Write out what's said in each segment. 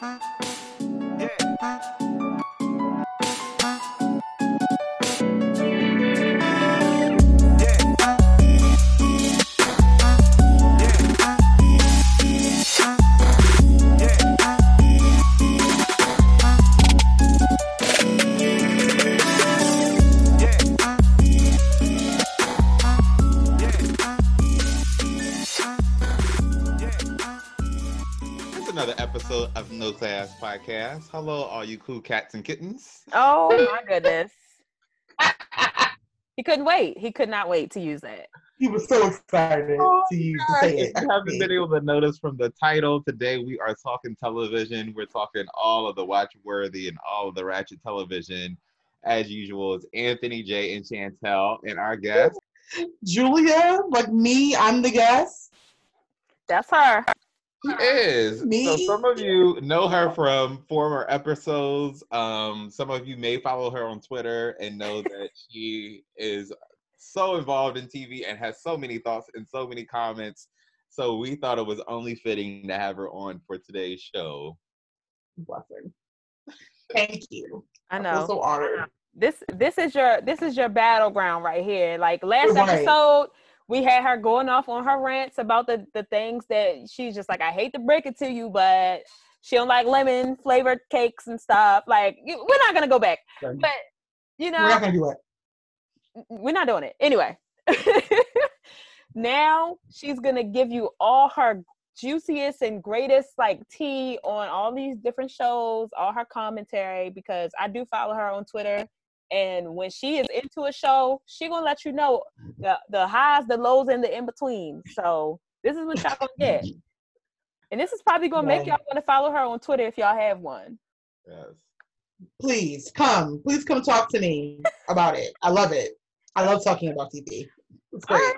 Bye. Podcast. Hello, all you cool cats and kittens. Oh my goodness. he couldn't wait. He could not wait to use that. He was so excited oh, to use to say it. If you haven't been able to notice from the title, today we are talking television. We're talking all of the watch worthy and all of the ratchet television. As usual, it's Anthony Jay and Chantel and our guest. Julia, like me, I'm the guest. That's her. She is. Me? So some of you know her from former episodes. Um, some of you may follow her on Twitter and know that she is so involved in TV and has so many thoughts and so many comments. So we thought it was only fitting to have her on for today's show. Blessing. Thank you. I know. I'm so honored. This this is your this is your battleground right here. Like last right. episode, we had her going off on her rants about the the things that she's just like, I hate to break it to you, but she don't like lemon flavored cakes and stuff. Like we're not gonna go back, but you know, we're not gonna do it. We're not doing it anyway. now she's gonna give you all her juiciest and greatest like tea on all these different shows, all her commentary because I do follow her on Twitter and when she is into a show, she gonna let you know the the highs, the lows, and the in between. So this is what y'all gonna get. And this is probably gonna make y'all want to follow her on Twitter if y'all have one. Yes. Please come. Please come talk to me about it. I love it. I love talking about TV. It's great. Right.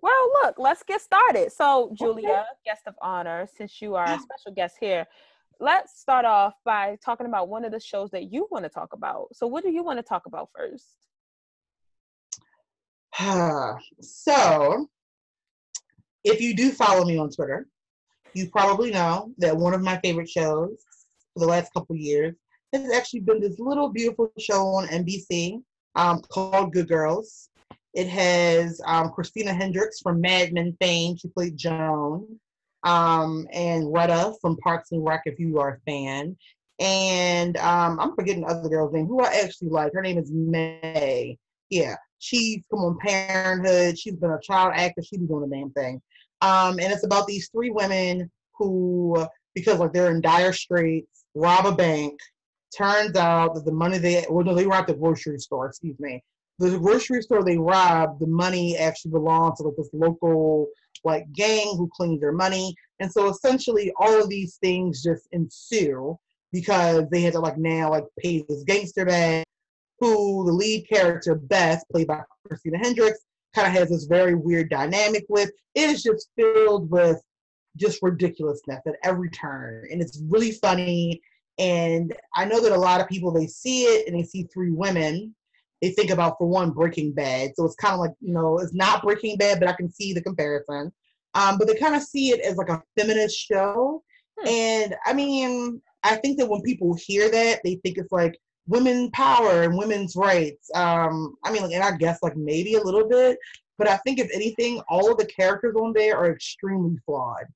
Well, look, let's get started. So, Julia, okay. guest of honor, since you are a special guest here, let's start off by talking about one of the shows that you want to talk about. So, what do you want to talk about first? so, if you do follow me on Twitter, you probably know that one of my favorite shows for the last couple years has actually been this little beautiful show on NBC um, called Good Girls. It has um, Christina Hendricks from Mad Men fame. She played Joan um, and Retta from Parks and Rec, if you are a fan. And um, I'm forgetting the other girl's name, who I actually like. Her name is Mae. Yeah, she's come on Parenthood. She's been a child actor. She's doing the damn thing. Um, and it's about these three women who, because like they're in dire straits, rob a bank. Turns out that the money they well no they robbed the grocery store. Excuse me. The grocery store they robbed, the money actually belongs to like this local like gang who cleans their money. And so essentially all of these things just ensue because they had to like now like pay this gangster back who the lead character Beth, played by Christina Hendricks, kind of has this very weird dynamic with. It is just filled with just ridiculousness at every turn. And it's really funny. And I know that a lot of people they see it and they see three women they think about for one Breaking Bad. So it's kind of like you know it's not Breaking Bad, but I can see the comparison. Um, but they kind of see it as like a feminist show, hmm. and I mean I think that when people hear that, they think it's like women power and women's rights. Um, I mean, like, and I guess like maybe a little bit, but I think if anything, all of the characters on there are extremely flawed,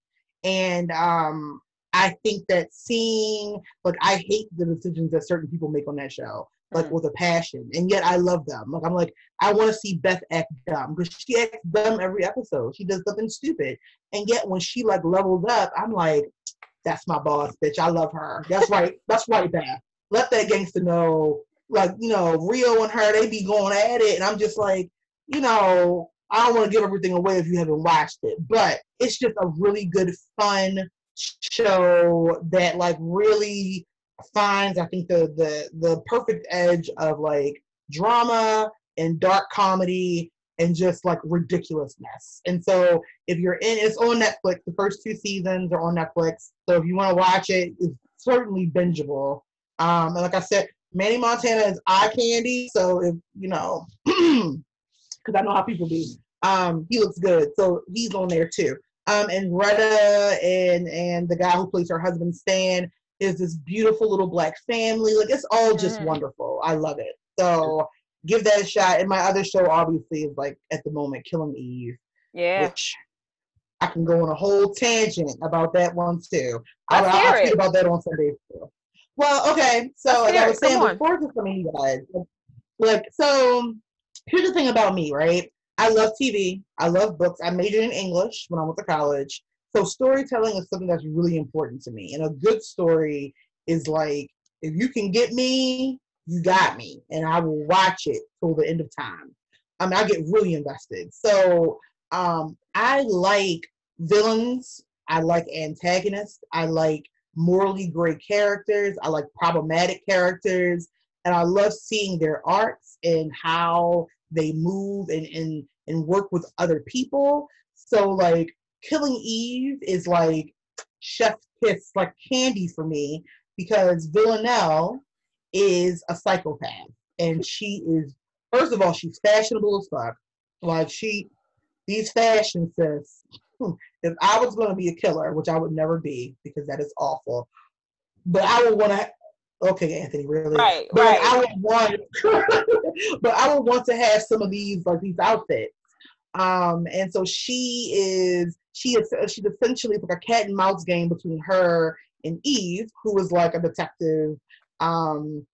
and um, I think that seeing like I hate the decisions that certain people make on that show like mm. with a passion, and yet I love them. Like I'm like I want to see Beth act dumb because she acts dumb every episode. She does something stupid, and yet when she like levels up, I'm like, that's my boss, bitch. I love her. That's right. that's right, Beth. Let that gangster know. Like you know, Rio and her, they be going at it, and I'm just like, you know, I don't want to give everything away if you haven't watched it, but it's just a really good, fun show that like really finds I think the the the perfect edge of like drama and dark comedy and just like ridiculousness. And so if you're in it's on Netflix, the first two seasons are on Netflix. So if you want to watch it, it's certainly bingeable. Um and like I said, Manny Montana is eye candy. So if you know because I know how people be. Um, he looks good. So he's on there too. Um, and Retta and and the guy who plays her husband Stan, is this beautiful little black family. Like it's all just mm. wonderful. I love it. So give that a shot. And my other show obviously is like at the moment Killing Eve. Yeah. Which I can go on a whole tangent about that one too. I'll, I'll, I'll speak about that on Sunday too. Well, okay. So like I was saying before to some of you guys, like so here's the thing about me, right? I love TV. I love books. I majored in English when I went to college. So storytelling is something that's really important to me. And a good story is like if you can get me, you got me, and I will watch it till the end of time. I mean, I get really invested. So um, I like villains. I like antagonists. I like morally great characters. I like problematic characters. And I love seeing their arts and how they move and, and, and work with other people. So, like, Killing Eve is like chef kiss, like candy for me because Villanelle is a psychopath. And she is, first of all, she's fashionable as fuck. Like, she, these fashion sis, hmm, if I was going to be a killer, which I would never be because that is awful, but I would want to. Okay, Anthony, really? Right, but right. I would want, but I would want to have some of these like these outfits. Um, and so she is she is she's essentially like a cat and mouse game between her and Eve, who is like a detective. Um,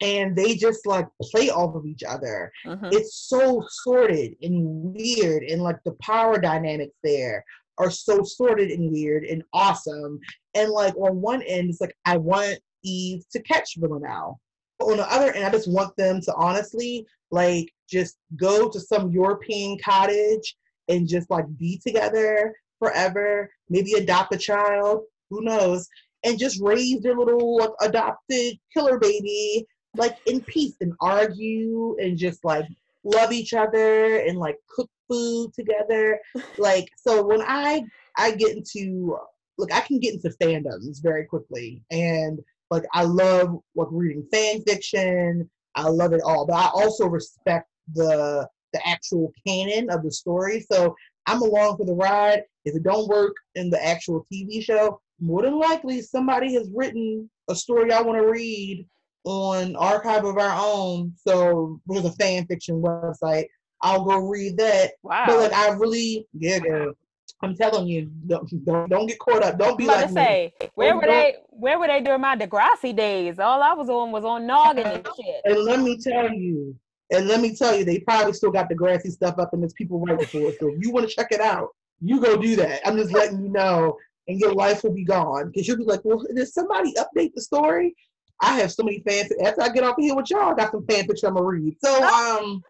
and they just like play off of each other. Mm-hmm. It's so sorted and weird, and like the power dynamics there are so sorted and weird and awesome. And like on one end, it's like I want Eve to catch Villanelle. But on the other end, I just want them to honestly like just go to some European cottage and just like be together forever. Maybe adopt a child, who knows, and just raise their little like, adopted killer baby like in peace and argue and just like love each other and like cook food together. like so when I I get into look, I can get into fandoms very quickly and like I love like reading fan fiction. I love it all, but I also respect the the actual canon of the story. So I'm along for the ride. If it don't work in the actual TV show, more than likely somebody has written a story I want to read on Archive of Our Own. So there's a fan fiction website. I'll go read that. Wow. But like I really, yeah, girl. I'm telling you, don't, don't, don't get caught up. Don't be like say, me. Where were they? Where were they during my Degrassi days? All I was on was on Noggin and shit. And let me tell you, and let me tell you, they probably still got Degrassi stuff up, and there's people writing for it. So if you want to check it out, you go do that. I'm just letting you know, and your life will be gone because you'll be like, well, did somebody update the story? I have so many fans. After I get off of here with y'all, I got some fan fiction I'm gonna read. So um,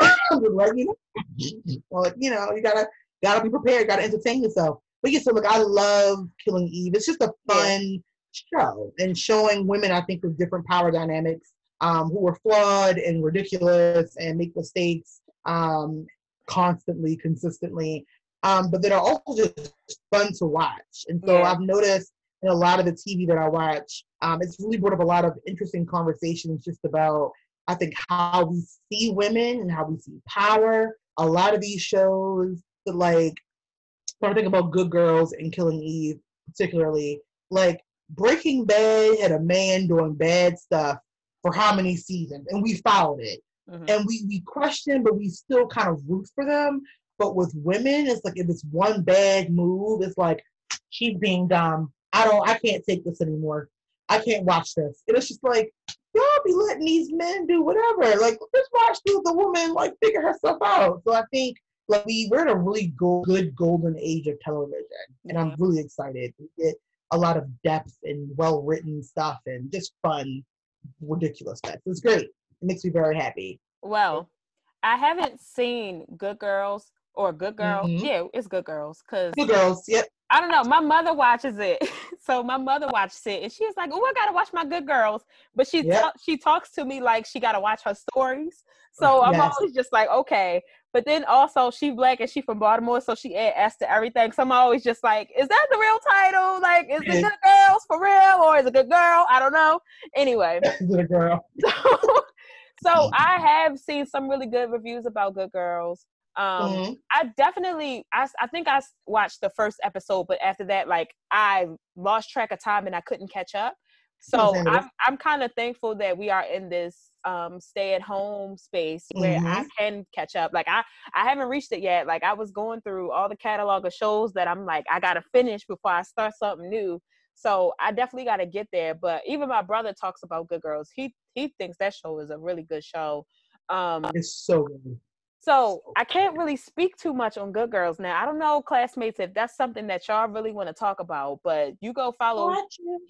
I'm just letting you know. well, you know, you gotta gotta be prepared. Gotta entertain yourself. But yeah, so look, I love Killing Eve. It's just a fun yeah. show and showing women, I think, with different power dynamics, um, who are flawed and ridiculous and make mistakes um, constantly, consistently. Um, but that are also just fun to watch. And so yeah. I've noticed in a lot of the TV that I watch, um, it's really brought up a lot of interesting conversations just about, I think, how we see women and how we see power. A lot of these shows, like, when I think about Good Girls and Killing Eve, particularly, like, Breaking Bad had a man doing bad stuff for how many seasons, and we followed it. Mm-hmm. And we, we question, but we still kind of root for them. But with women, it's like if it's one bad move, it's like she's being dumb. I don't, I can't take this anymore. I can't watch this. And it's just like, y'all be letting these men do whatever. Like, just watch the, the woman like figure herself out. So I think like we we're in a really go- good golden age of television, and I'm really excited. We get a lot of depth and well written stuff and just fun, ridiculous stuff. It's great. It makes me very happy. Well, I haven't seen Good Girls or Good Girl. Mm-hmm. Yeah, it's Good Girls. Cause Good Girls. Yep. I don't know. My mother watches it, so my mother watches it, and she's like, "Oh, I gotta watch my Good Girls," but she yep. ta- she talks to me like she gotta watch her stories. So I'm yes. always just like, okay. But then also she black and she from Baltimore, so she add S to everything. So I'm always just like, is that the real title? Like, is it Good Girls for real, or is it Good Girl? I don't know. Anyway, Good Girl. so, so I have seen some really good reviews about Good Girls. Um, mm-hmm. I definitely, I, I think I watched the first episode, but after that, like I lost track of time and I couldn't catch up. So I'm I'm kind of thankful that we are in this um stay at home space where mm-hmm. I can catch up. Like I I haven't reached it yet. Like I was going through all the catalog of shows that I'm like I got to finish before I start something new. So I definitely got to get there. But even my brother talks about Good Girls. He he thinks that show is a really good show. Um, it's so good. So I can't really speak too much on Good Girls now. I don't know, classmates, if that's something that y'all really want to talk about. But you go follow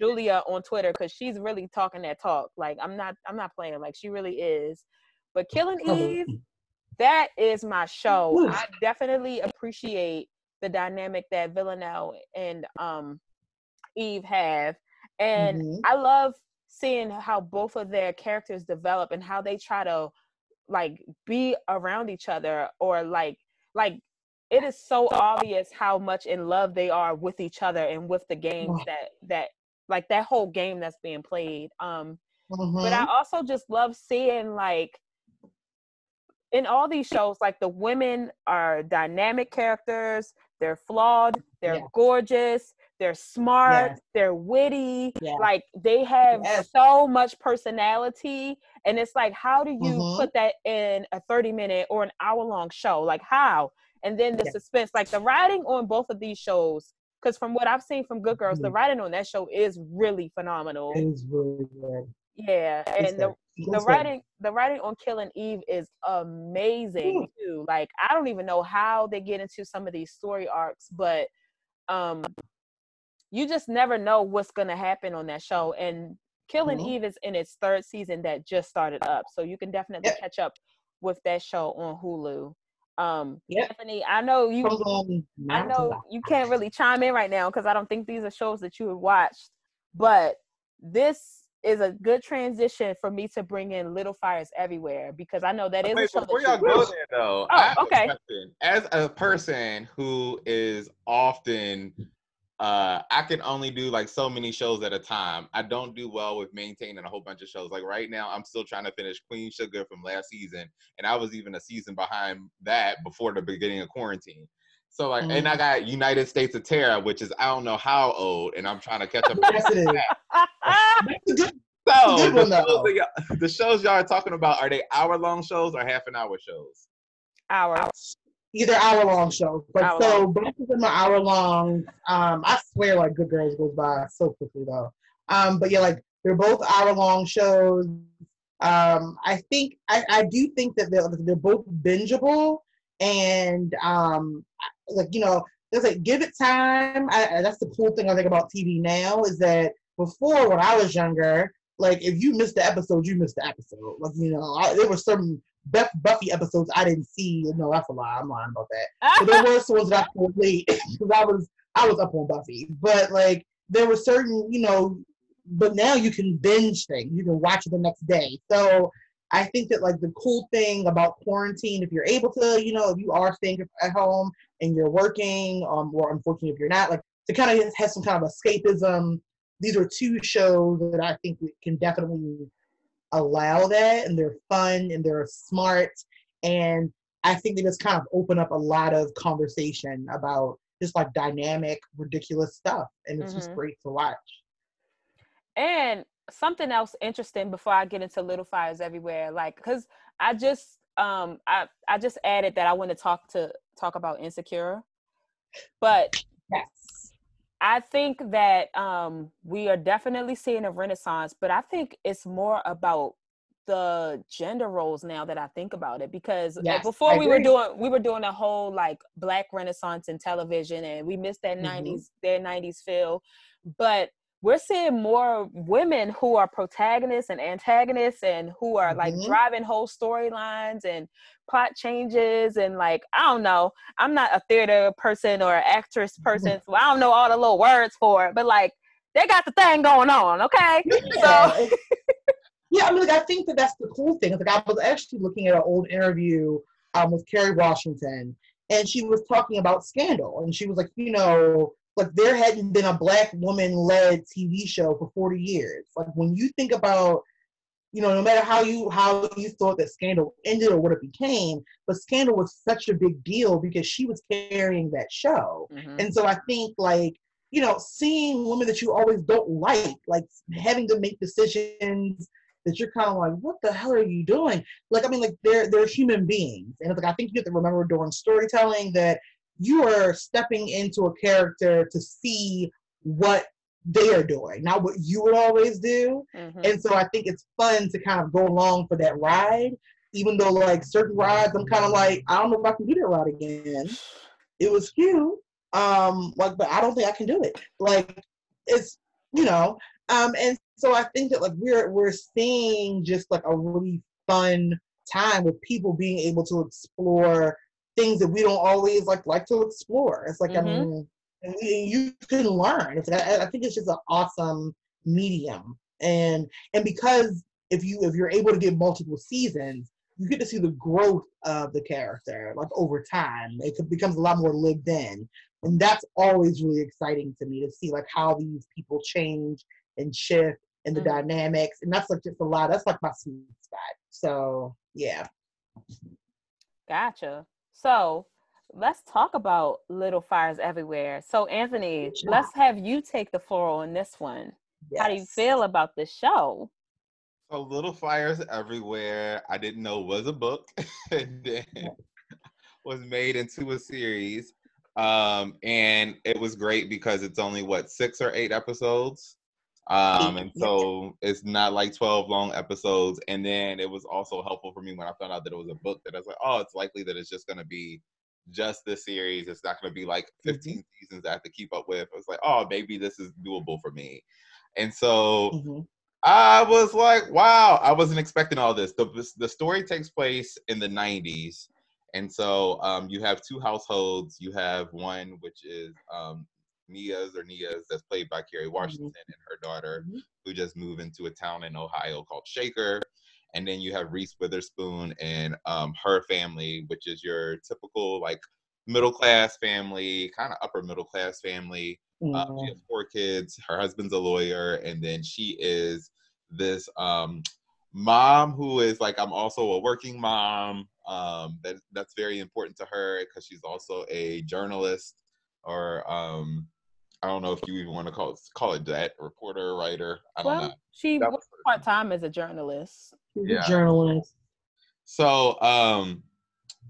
Julia on Twitter because she's really talking that talk. Like I'm not, I'm not playing. Like she really is. But Killing Eve, that is my show. I definitely appreciate the dynamic that Villanelle and um Eve have, and mm-hmm. I love seeing how both of their characters develop and how they try to like be around each other or like like it is so obvious how much in love they are with each other and with the games that that like that whole game that's being played um mm-hmm. but i mm-hmm. also just love seeing like in all these shows like the women are dynamic characters they're flawed they're yeah. gorgeous they're smart, yes. they're witty, yes. like they have yes. so much personality. And it's like, how do you mm-hmm. put that in a 30 minute or an hour long show? Like, how? And then the suspense, like the writing on both of these shows, because from what I've seen from Good Girls, mm-hmm. the writing on that show is really phenomenal. It is really good. Yeah, and the the writing the writing on Killing Eve is amazing too. Like I don't even know how they get into some of these story arcs, but um you just never know what's going to happen on that show. And Killing mm-hmm. Eve is in its third season that just started up, so you can definitely yep. catch up with that show on Hulu. Um, yep. Stephanie, I know you. I know you can't really chime in right now because I don't think these are shows that you have watched, but this is a good transition for me to bring in Little Fires Everywhere because I know that is Wait, a show. Before y'all go there, though, oh, okay. As a person who is often uh i can only do like so many shows at a time. I don't do well with maintaining a whole bunch of shows. Like right now i'm still trying to finish queen sugar from last season and i was even a season behind that before the beginning of quarantine. So like mm-hmm. and i mm. got United States of Tara which is i don't know how old and i'm trying to catch up so the shows, the shows y'all are talking about are they hour long shows or half an hour shows? Hour either hour long shows. But hour so long. both of them are hour long. Um, I swear, like Good Girls goes by so quickly though. Um, but yeah, like they're both hour long shows. Um, I think I, I do think that they're they're both bingeable and um, like you know, it's like give it time. I, that's the cool thing I think about TV now is that before when I was younger, like if you missed the episode, you missed the episode. Like you know, I, there were some Buffy episodes I didn't see. No, that's a lie. I'm lying about that. but there were some ones that I saw late because I was I was up on Buffy. But like there were certain, you know, but now you can binge things. You can watch it the next day. So I think that like the cool thing about quarantine, if you're able to, you know, if you are staying at home and you're working, um, or unfortunately if you're not, like to kind of have some kind of escapism. These are two shows that I think we can definitely allow that and they're fun and they're smart and I think they just kind of open up a lot of conversation about just like dynamic, ridiculous stuff. And it's mm-hmm. just great to watch. And something else interesting before I get into Little Fires Everywhere, like because I just um I I just added that I want to talk to talk about insecure. But yes. I think that um, we are definitely seeing a renaissance, but I think it's more about the gender roles now that I think about it because yes, before we were doing we were doing a whole like black renaissance in television and we missed that mm-hmm. 90s their 90s feel but we're seeing more women who are protagonists and antagonists and who are like mm-hmm. driving whole storylines and plot changes and like I don't know. I'm not a theater person or an actress mm-hmm. person, so I don't know all the little words for it. But like they got the thing going on, okay? Yeah. So yeah, I mean, like, I think that that's the cool thing. Like I was actually looking at an old interview um, with Kerry Washington, and she was talking about Scandal, and she was like, you know, like there hadn't been a black woman led TV show for 40 years. Like when you think about, you know, no matter how you how you thought that Scandal ended or what it became, but Scandal was such a big deal because she was carrying that show. Mm-hmm. And so I think like, you know, seeing women that you always don't like, like having to make decisions that you're kind of like, what the hell are you doing? Like, I mean, like they're they're human beings, and it's like I think you have to remember during storytelling that you are stepping into a character to see what they are doing, not what you would always do. Mm-hmm. And so I think it's fun to kind of go along for that ride, even though like certain rides, I'm kind of like, I don't know if I can do that ride again. It was cute, um, like, but I don't think I can do it. Like, it's you know, um, and so I think that like we're we're seeing just like a really fun time with people being able to explore things that we don't always like like to explore. It's like mm-hmm. I mean, and you can learn. It's, I, I think it's just an awesome medium, and and because if you if you're able to get multiple seasons, you get to see the growth of the character like over time. It becomes a lot more lived in, and that's always really exciting to me to see like how these people change and shift and the mm-hmm. dynamics, and that's like just a lot. That's like my sweet spot. So yeah. Gotcha. So let's talk about Little Fires Everywhere. So Anthony, let's have you take the floor on this one. Yes. How do you feel about this show? So Little Fires Everywhere, I didn't know was a book, and then was made into a series. Um, and it was great because it's only what six or eight episodes. Um, and so it's not like 12 long episodes. And then it was also helpful for me when I found out that it was a book that I was like, oh, it's likely that it's just going to be just this series. It's not going to be like 15 mm-hmm. seasons I have to keep up with. I was like, oh, maybe this is doable for me. And so mm-hmm. I was like, wow, I wasn't expecting all this. The, the story takes place in the 90s. And so um, you have two households. You have one which is um, Mia's or Mia's that's played by Kerry mm-hmm. Washington mm-hmm. and her daughter, mm-hmm. who just moved into a town in Ohio called Shaker. And then you have Reese Witherspoon and um, her family, which is your typical like middle class family, kind of upper middle class family. Mm-hmm. Um, she has four kids. Her husband's a lawyer, and then she is this um, mom who is like I'm also a working mom. Um, that that's very important to her because she's also a journalist or um, I don't know if you even want to call it call it that reporter, writer. I don't well, know. She works part time as a journalist. Yeah. a journalist. So, um,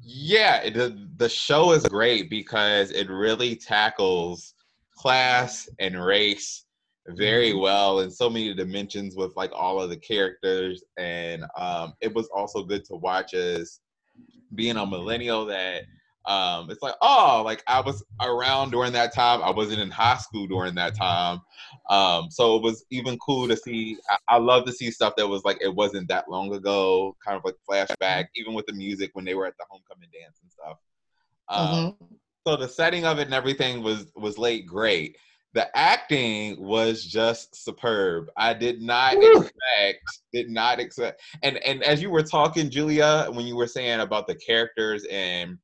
yeah, the the show is great because it really tackles class and race very mm-hmm. well in so many dimensions with like all of the characters and um it was also good to watch as being a millennial that um, it's like, oh, like I was around during that time. I wasn't in high school during that time. Um, so it was even cool to see. I, I love to see stuff that was like it wasn't that long ago, kind of like flashback, even with the music when they were at the homecoming dance and stuff. Um, mm-hmm. So the setting of it and everything was was late great. The acting was just superb. I did not expect, did not expect, and and as you were talking, Julia, when you were saying about the characters and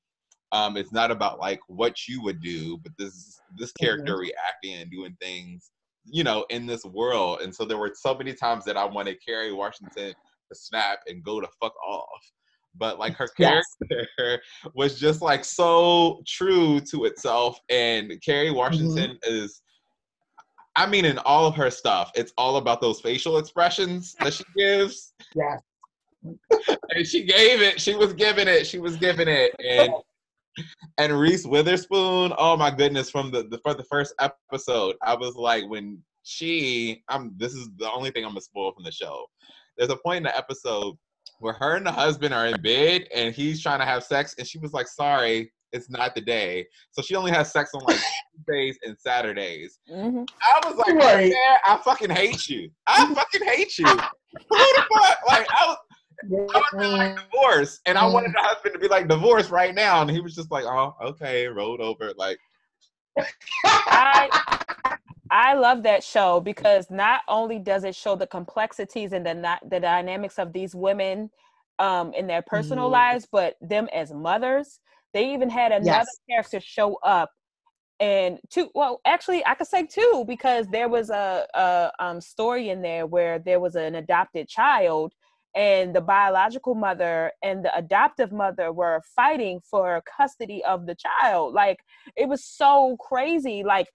um, it's not about like what you would do, but this this character mm-hmm. reacting and doing things, you know, in this world. And so there were so many times that I wanted Kerry Washington to snap and go to fuck off. But like her character yes. was just like so true to itself. And Kerry mm-hmm. Washington mm-hmm. is I mean, in all of her stuff, it's all about those facial expressions that she gives. Yeah. and she gave it. She was giving it. She was giving it. And and Reese Witherspoon. Oh my goodness! From the, the for the first episode, I was like, when she, I'm. This is the only thing I'm gonna spoil from the show. There's a point in the episode where her and the husband are in bed, and he's trying to have sex, and she was like, "Sorry, it's not the day." So she only has sex on like Tuesdays and Saturdays. Mm-hmm. I was like, right. I fucking hate you. I fucking hate you. Who the fuck? Like, I was. I was like divorce, and I wanted the husband to be like divorce right now, and he was just like, "Oh, okay," rolled over like. I I love that show because not only does it show the complexities and the not the dynamics of these women um, in their personal mm. lives, but them as mothers. They even had another yes. character show up and two well actually i could say two because there was a, a um, story in there where there was an adopted child and the biological mother and the adoptive mother were fighting for custody of the child like it was so crazy like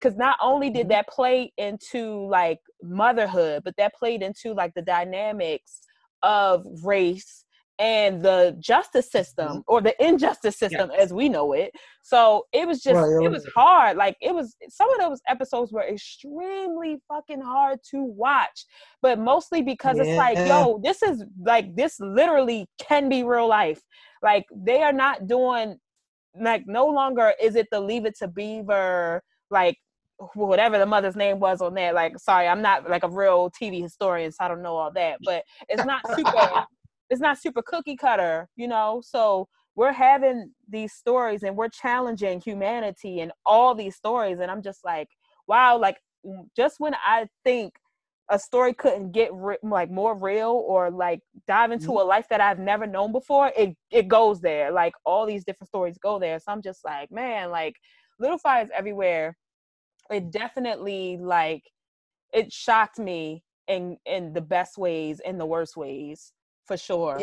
because not only did mm-hmm. that play into like motherhood, but that played into like the dynamics of race and the justice system mm-hmm. or the injustice system yes. as we know it. So it was just right, it was hard. Like it was some of those episodes were extremely fucking hard to watch, but mostly because yeah. it's like, yo, this is like this literally can be real life. Like they are not doing like no longer is it the leave it to beaver like whatever the mother's name was on that like sorry i'm not like a real tv historian so i don't know all that but it's not super it's not super cookie cutter you know so we're having these stories and we're challenging humanity and all these stories and i'm just like wow like just when i think a story couldn't get re- like more real or like dive into mm-hmm. a life that I've never known before, it it goes there. Like all these different stories go there. So I'm just like, man, like Little Fires Everywhere it definitely like it shocked me in in the best ways and the worst ways for sure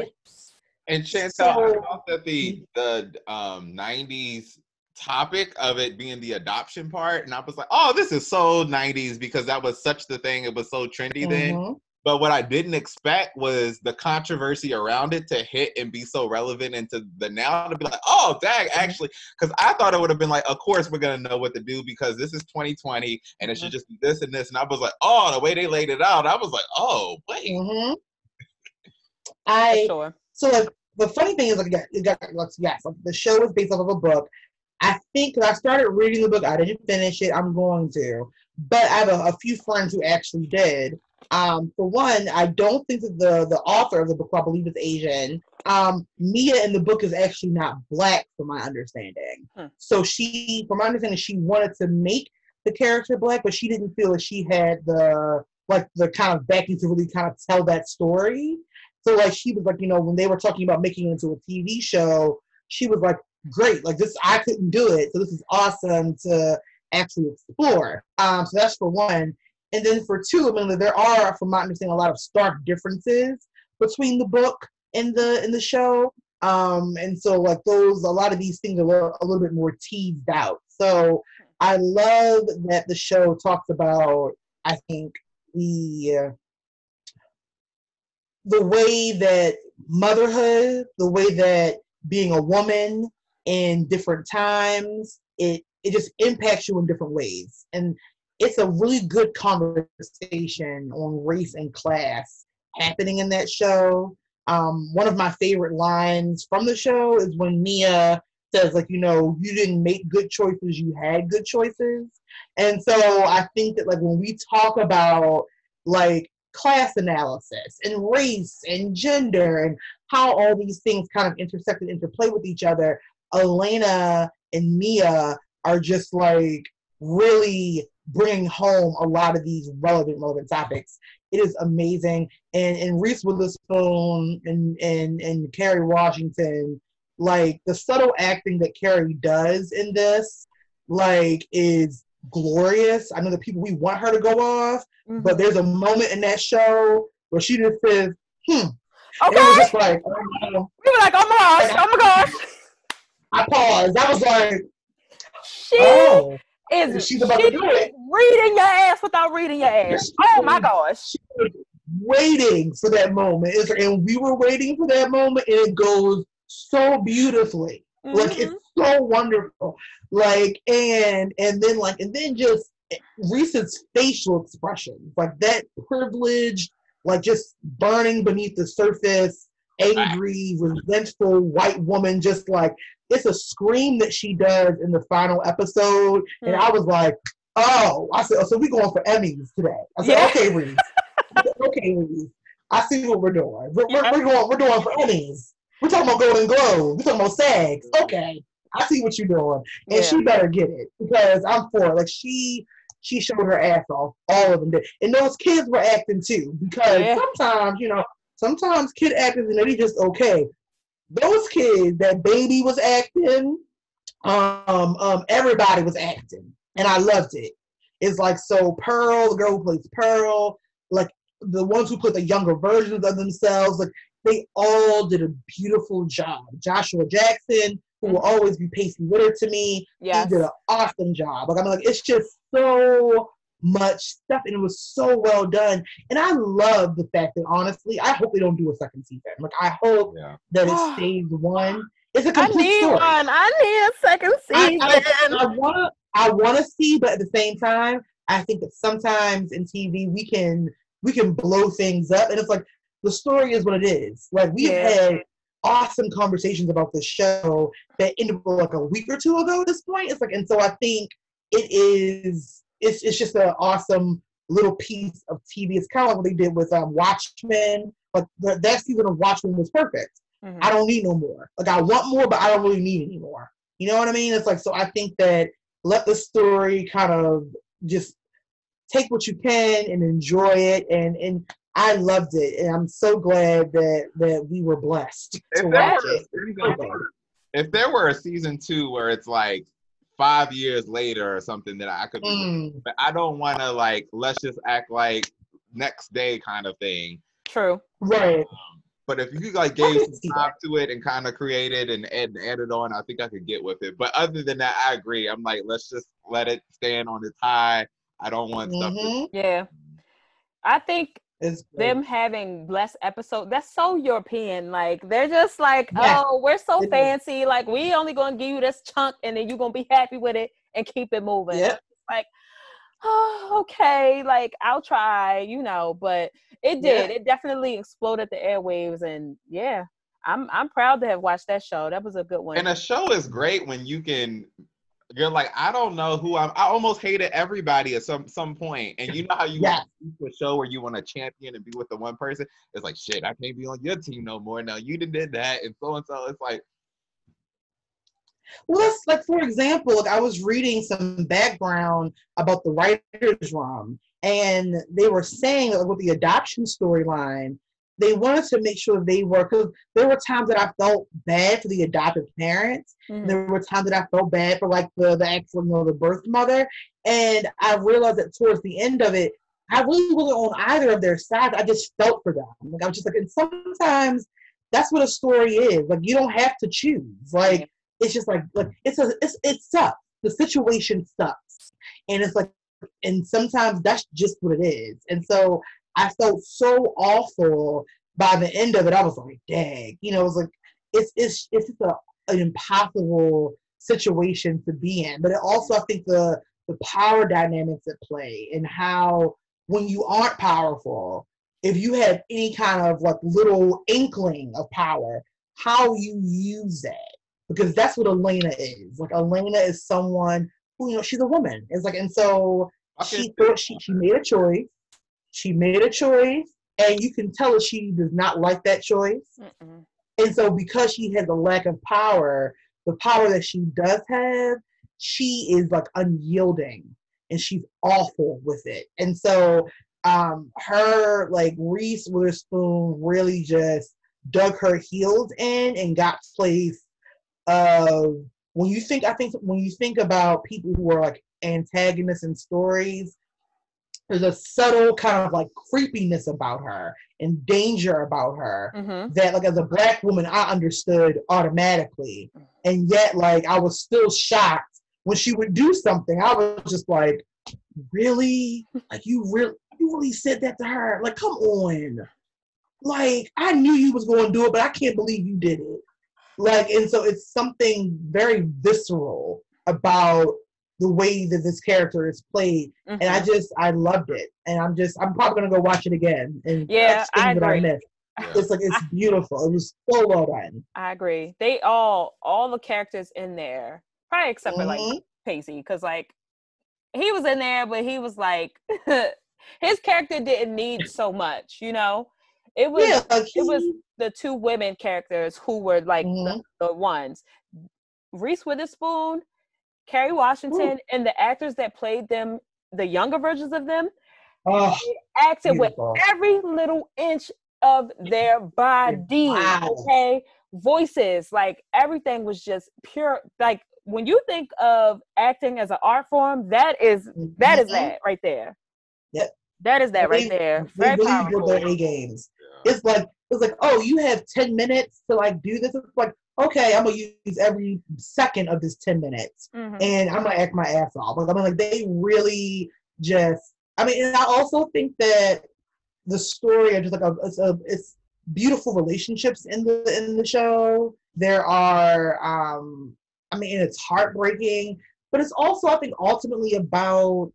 and chantel so, i thought that the the um 90s topic of it being the adoption part and i was like oh this is so 90s because that was such the thing it was so trendy mm-hmm. then but what I didn't expect was the controversy around it to hit and be so relevant into the now to be like, oh, dang, mm-hmm. actually, because I thought it would have been like, of course we're gonna know what to do because this is 2020 and it should mm-hmm. just be this and this. And I was like, oh, the way they laid it out, I was like, oh, wait. Mm-hmm. I sure. so like the funny thing is like it got like yes, like the show was based off of a book. I think I started reading the book, I didn't finish it. I'm going to, but I have a, a few friends who actually did. Um, for one, I don't think that the the author of the book, I believe, is Asian. Um, Mia in the book is actually not black, from my understanding. Hmm. So she, from my understanding, she wanted to make the character black, but she didn't feel that she had the like the kind of backing to really kind of tell that story. So like she was like, you know, when they were talking about making it into a TV show, she was like, great, like this, I couldn't do it, so this is awesome to actually explore. Um, so that's for one. And then for two, I mean, there are, from my understanding, a lot of stark differences between the book and the in the show. Um, and so like those, a lot of these things are a little, a little bit more teased out. So I love that the show talks about, I think, the the way that motherhood, the way that being a woman in different times, it it just impacts you in different ways. And it's a really good conversation on race and class happening in that show. Um, one of my favorite lines from the show is when Mia says, like, you know, you didn't make good choices, you had good choices. And so I think that, like, when we talk about, like, class analysis and race and gender and how all these things kind of intersect and interplay with each other, Elena and Mia are just like really bring home a lot of these relevant, relevant topics. It is amazing. And and Reese Witherspoon and and and Kerry Washington, like the subtle acting that Kerry does in this, like is glorious. I know the people we want her to go off, mm-hmm. but there's a moment in that show where she just says, "Hmm." Okay. it was just like, oh, we were like, "Oh my gosh! Oh my gosh!" I paused. I was like, "She oh is she's about she to do it. reading your ass without reading your ass. Oh my gosh. Waiting for that moment. and we were waiting for that moment and it goes so beautifully. Mm-hmm. Like it's so wonderful. Like and and then like and then just Reese's facial expressions, like that privileged, like just burning beneath the surface, angry, resentful white woman, just like it's a scream that she does in the final episode, mm. and I was like, oh, I said, oh, so we going for Emmys today. I said, yeah. okay, Reese, okay, Reese, I see what we're doing. We're, yeah. we're, we're, going, we're doing for Emmys. We're talking about Golden Globe. We're talking about SAGs. Okay, I see what you're doing, and yeah. she better get it because I'm for it. Like she. She showed her ass off. All of them did, and those kids were acting too. Because sometimes, you know, sometimes kid actors and they just okay those kids, that baby was acting, um, um, everybody was acting, and I loved it. It's like so Pearl, the girl who plays Pearl, like the ones who put the younger versions of themselves, like they all did a beautiful job. Joshua Jackson who will always be Pacey Witter to me. Yes. He did an awesome job. Like I'm like, it's just so much stuff and it was so well done. And I love the fact that honestly, I hope they don't do a second season. Like I hope yeah. that it stays one. It's a complete I need story. one. I need a second season. I, I, I wanna I wanna see, but at the same time, I think that sometimes in TV we can we can blow things up and it's like the story is what it is. Like we've yeah. had awesome conversations about this show that ended like a week or two ago at this point. It's like and so I think it is it's it's just an awesome little piece of TV. It's kind of like what they did with um, Watchmen. Like the, that season of Watchmen was perfect. Mm-hmm. I don't need no more. Like I want more, but I don't really need any more. You know what I mean? It's like so. I think that let the story kind of just take what you can and enjoy it, and and I loved it, and I'm so glad that that we were blessed if to watch were, it. If there were a season two where it's like five years later or something that I could be, mm. but I don't want to like let's just act like next day kind of thing. True. Right. Um, but if you like gave some time to it and kind of created and add, added on, I think I could get with it. But other than that, I agree. I'm like, let's just let it stand on its high. I don't want mm-hmm. stuff. To- mm-hmm. yeah. I think them having less episodes that's so european like they're just like yeah. oh we're so it fancy is. like we only gonna give you this chunk and then you're gonna be happy with it and keep it moving yep. like oh okay like i'll try you know but it did yeah. it definitely exploded the airwaves and yeah i'm i'm proud to have watched that show that was a good one and a show is great when you can you're like, I don't know who I'm. I almost hated everybody at some some point. And you know how you yeah. to a show where you want to champion and be with the one person. It's like, shit, I can't be on your team no more. Now you did that, and so and so. It's like, well, that's like for example, like I was reading some background about the writers' room, and they were saying that with the adoption storyline, they wanted to make sure they were because there were times that I felt bad for the adoptive parents. Mm-hmm. There were times that I felt bad for like the the actual you know the birth mother, and I realized that towards the end of it, I really wasn't on either of their sides. I just felt for them. Like I was just like, and sometimes that's what a story is. Like you don't have to choose. Like it's just like like it's a it's it sucks. The situation sucks, and it's like and sometimes that's just what it is. And so I felt so awful by the end of it. I was like, dang, you know, it was like it's it's it's just a, an impossible situation to be in. But it also, I think the the power dynamics at play and how when you aren't powerful, if you have any kind of like little inkling of power, how you use it. Because that's what Elena is. Like Elena is someone who, you know, she's a woman. It's like and so she thought she she made a choice she made a choice, and you can tell that she does not like that choice. Mm-mm. And so, because she has a lack of power, the power that she does have, she is like unyielding and she's awful with it. And so, um, her like Reese Witherspoon really just dug her heels in and got place of when you think I think when you think about people who are like antagonists in stories, there's a subtle kind of like creepiness about her and danger about her mm-hmm. that like as a black woman I understood automatically. And yet like I was still shocked when she would do something. I was just like, really? Like you really you really said that to her? Like, come on. Like, I knew you was going to do it, but I can't believe you did it. Like, and so it's something very visceral about the way that this character is played, mm-hmm. and I mm-hmm. just I loved it, and I'm just I'm probably gonna go watch it again and yeah, I agree. I missed. It's like it's beautiful. It was so well done. I agree. They all all the characters in there, probably except mm-hmm. for like mm-hmm. Pacey, because like he was in there, but he was like his character didn't need so much, you know. It was yeah, like he... it was the two women characters who were like mm-hmm. the, the ones. Reese Witherspoon Kerry Washington Ooh. and the actors that played them, the younger versions of them, oh, acted beautiful. with every little inch of their body. Wow. Okay, voices, like everything was just pure. Like when you think of acting as an art form, that is, that is mm-hmm. that right there. Yep. That is that right there. They really did their A games. It's like it's like, oh, you have 10 minutes to like do this. It's like, okay, I'm gonna use every second of this 10 minutes mm-hmm. and I'm gonna act my ass off. Like I mean like they really just I mean and I also think that the story of just like a it's a it's beautiful relationships in the in the show. There are um I mean it's heartbreaking, but it's also I think ultimately about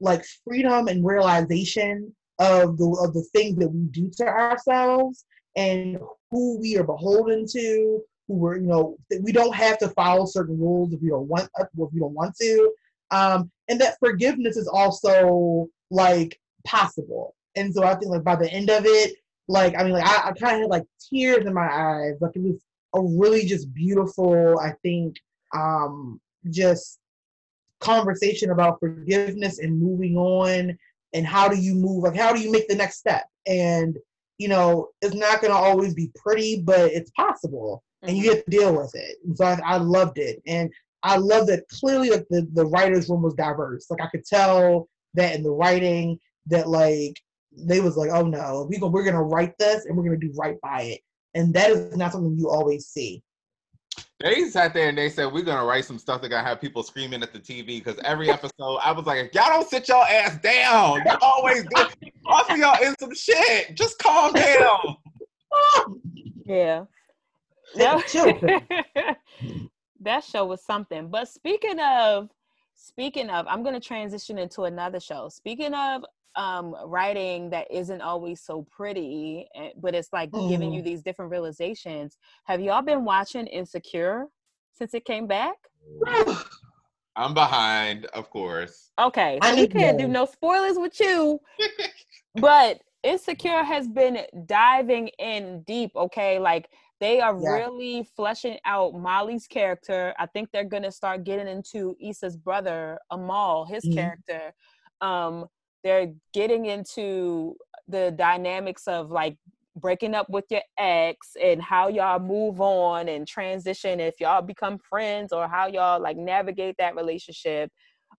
like freedom and realization of the of the things that we do to ourselves and who we are beholden to who we're you know we don't have to follow certain rules if you don't want if you don't want to. Um and that forgiveness is also like possible. And so i think like by the end of it like i mean like i, I kind of had like tears in my eyes. Like it was a really just beautiful i think um just conversation about forgiveness and moving on and how do you move like how do you make the next step? And you know it's not going to always be pretty but it's possible. And you mm-hmm. get to deal with it and so I, I, loved it and i love that clearly like the, the writers room was diverse like i could tell that in the writing that like they was like oh no we go, we're going to write this and we're going to do right by it and that is not something you always see they sat there and they said we're gonna write some stuff that gonna have people screaming at the TV because every episode I was like, y'all don't sit your ass down. You always do. Off y'all in some shit. Just calm down. yeah. That, that show was something. But speaking of speaking of, I'm gonna transition into another show. Speaking of um, writing that isn't always so pretty, eh, but it's like mm. giving you mm. these different realizations. Have y'all been watching Insecure since it came back? I'm behind, of course. Okay, so we can't do no spoilers with you, but Insecure has been diving in deep. Okay, like they are yeah. really fleshing out Molly's character. I think they're gonna start getting into Issa's brother Amal, his mm-hmm. character. Um, they're getting into the dynamics of like breaking up with your ex and how y'all move on and transition if y'all become friends or how y'all like navigate that relationship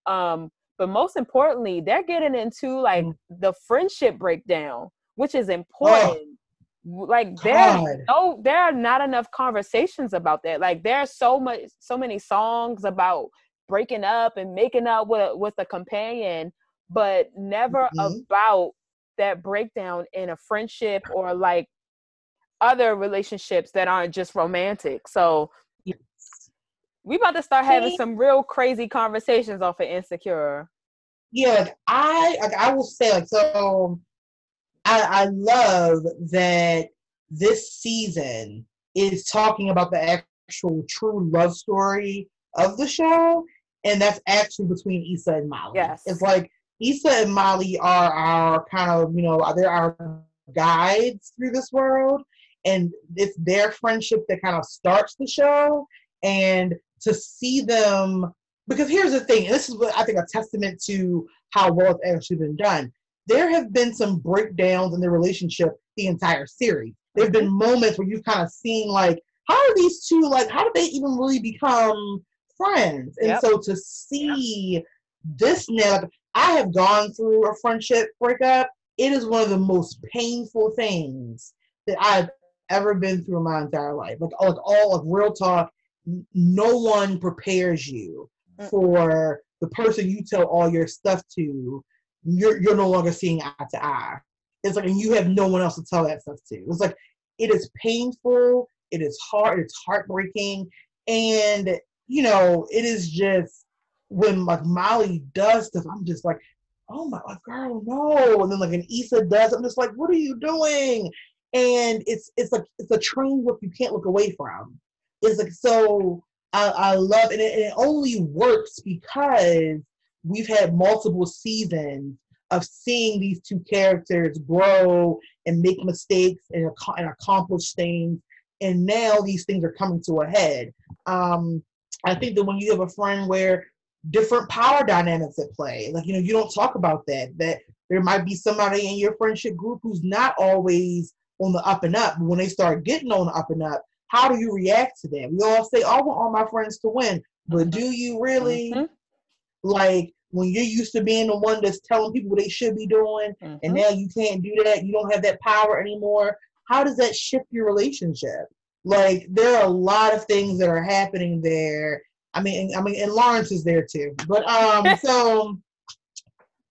um but most importantly they're getting into like mm. the friendship breakdown which is important oh, like there no there are not enough conversations about that like there's so much so many songs about breaking up and making up with with a companion but never mm-hmm. about that breakdown in a friendship or like other relationships that aren't just romantic. So yes. we about to start having some real crazy conversations off of insecure. Yeah, I I will say like so. I I love that this season is talking about the actual true love story of the show, and that's actually between Issa and Molly. Yes, it's like Issa and Molly are our kind of, you know, they're our guides through this world. And it's their friendship that kind of starts the show. And to see them, because here's the thing, this is what I think a testament to how well it's actually been done. There have been some breakdowns in their relationship the entire series. There have been moments where you've kind of seen like, how are these two like? How did they even really become friends? And yep. so to see yep. this now, I have gone through a friendship breakup. It is one of the most painful things that I've ever been through in my entire life. Like, like all of real talk, no one prepares you mm. for the person you tell all your stuff to. You're you're no longer seeing eye to eye. It's like and you have no one else to tell that stuff to. It's like it is painful. It is hard. It's heartbreaking, and you know it is just when like Molly does stuff, I'm just like, oh my like, girl, no. And then like an Issa does, I'm just like, what are you doing? And it's it's like it's a train wreck you can't look away from. It's like so I, I love it, and it only works because we've had multiple seasons of seeing these two characters grow and make mistakes and, and accomplish things. And now these things are coming to a head. Um, I think that when you have a friend where different power dynamics at play. Like, you know, you don't talk about that, that there might be somebody in your friendship group who's not always on the up and up. But when they start getting on the up and up, how do you react to that? We all say, oh, I want all my friends to win. But do you really? Mm-hmm. Like, when you're used to being the one that's telling people what they should be doing, mm-hmm. and now you can't do that, you don't have that power anymore. How does that shift your relationship? Like there are a lot of things that are happening there. I mean, I mean, and Lawrence is there too. But um, so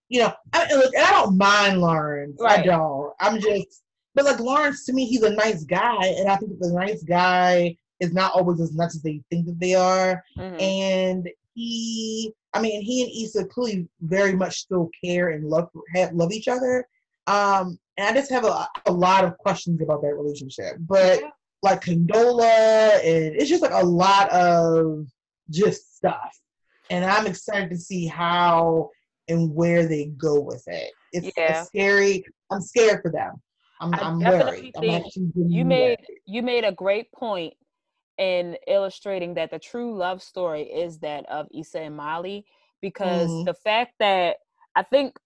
you know, I, look, I don't mind Lawrence. Right. I don't. I'm just, but like Lawrence to me, he's a nice guy, and I think that the nice guy is not always as nuts as they think that they are. Mm-hmm. And he, I mean, he and Issa clearly very much still care and love have, love each other. Um, and I just have a, a lot of questions about that relationship. But yeah. like Condola, and it's just like a lot of just stuff. And I'm excited to see how and where they go with it. It's, yeah. it's scary. I'm scared for them. I'm, I'm worried. I'm you made you made a great point in illustrating that the true love story is that of Issa and Molly because mm-hmm. the fact that I think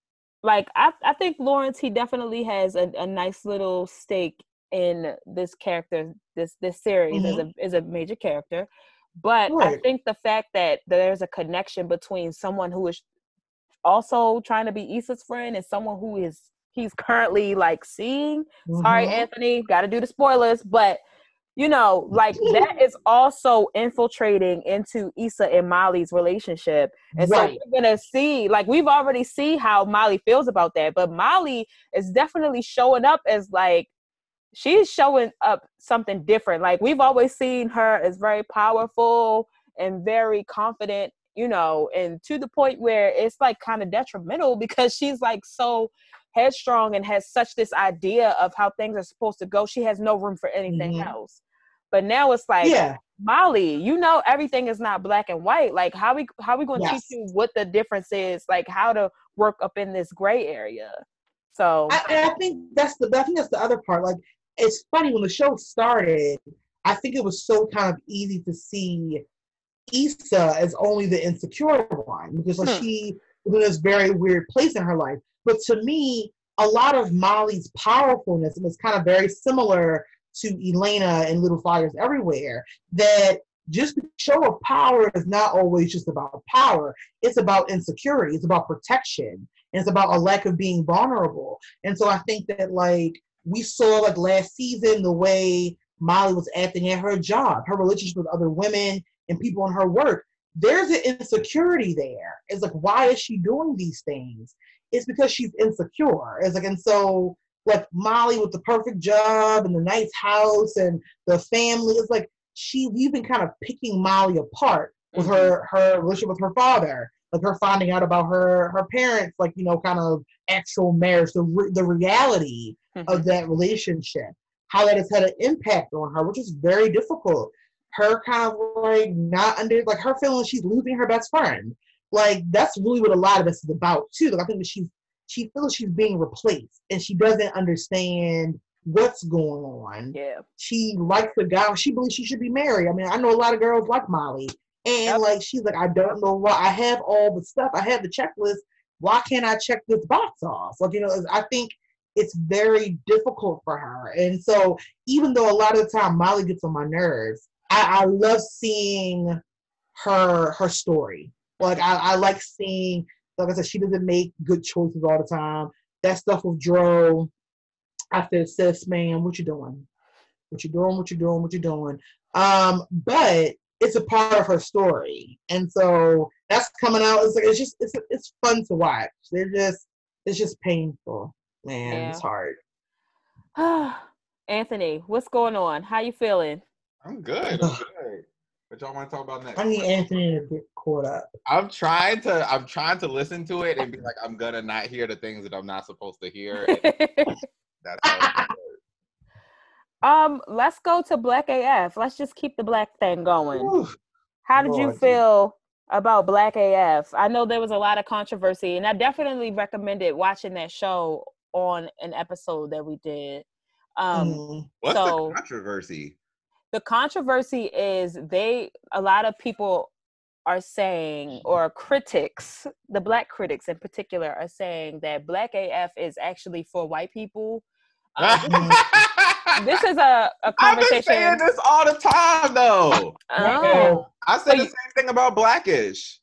like I, I think Lawrence he definitely has a, a nice little stake in this character this this series mm-hmm. is a is a major character but right. I think the fact that there's a connection between someone who is also trying to be Issa's friend and someone who is he's currently like seeing. Mm-hmm. Sorry, Anthony, got to do the spoilers, but you know, like that is also infiltrating into Issa and Molly's relationship. And right. so we're gonna see, like we've already see how Molly feels about that, but Molly is definitely showing up as like she's showing up something different. Like we've always seen her as very powerful and very confident you know, and to the point where it's like kind of detrimental because she's like so headstrong and has such this idea of how things are supposed to go. She has no room for anything mm-hmm. else. But now it's like, yeah. Molly, you know everything is not black and white. Like how we how we going to yes. teach you what the difference is, like how to work up in this gray area. So I, I think that's the I think that's the other part. Like it's funny when the show started, I think it was so kind of easy to see Issa as only the insecure one because like, hmm. she was in this very weird place in her life. But to me, a lot of Molly's powerfulness and was kind of very similar to Elena and Little Fires Everywhere. That just the show of power is not always just about power. It's about insecurity. It's about protection. And it's about a lack of being vulnerable. And so I think that like we saw like last season the way Molly was acting at her job, her relationship with other women, and people in her work, there's an insecurity there. It's like, why is she doing these things? It's because she's insecure. It's like, and so like Molly with the perfect job and the nice house and the family, it's like she we've been kind of picking Molly apart with mm-hmm. her her relationship with her father, like her finding out about her her parents, like you know, kind of actual marriage, the re- the reality mm-hmm. of that relationship, how that has had an impact on her, which is very difficult her kind of like not under like her feeling she's losing her best friend. Like that's really what a lot of this is about too. Like I think that she's she feels she's being replaced and she doesn't understand what's going on. Yeah. She likes the guy. She believes she should be married. I mean, I know a lot of girls like Molly. And yep. like she's like, I don't know why I have all the stuff. I have the checklist. Why can't I check this box off? Like, you know, I think it's very difficult for her. And so even though a lot of the time Molly gets on my nerves, I, I love seeing her her story. Like I, I like seeing, like I said, she doesn't make good choices all the time. That stuff with Dro, I said, sis, man, what you doing? What you doing? What you doing? What you doing? Um, but it's a part of her story, and so that's coming out. It's like it's just it's it's fun to watch. They're just it's just painful, man. Yeah. It's hard. Anthony, what's going on? How you feeling? I'm good. I'm good. What y'all want to talk about next? I need Anthony to get caught up. I'm trying to. I'm trying to listen to it and be like, I'm gonna not hear the things that I'm not supposed to hear. that's um. Let's go to Black AF. Let's just keep the black thing going. How did you feel about Black AF? I know there was a lot of controversy, and I definitely recommended watching that show on an episode that we did. Um, mm. What's so, the controversy? The controversy is they a lot of people are saying or critics the black critics in particular are saying that black af is actually for white people um, this is a, a conversation. I've been saying this all the time, though. Oh. I said so the same thing about Blackish.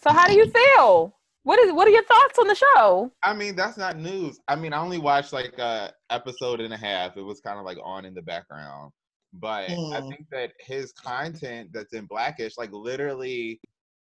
So, how do you feel? What is? What are your thoughts on the show? I mean, that's not news. I mean, I only watched like a episode and a half. It was kind of like on in the background. But mm. I think that his content that's in Blackish, like literally,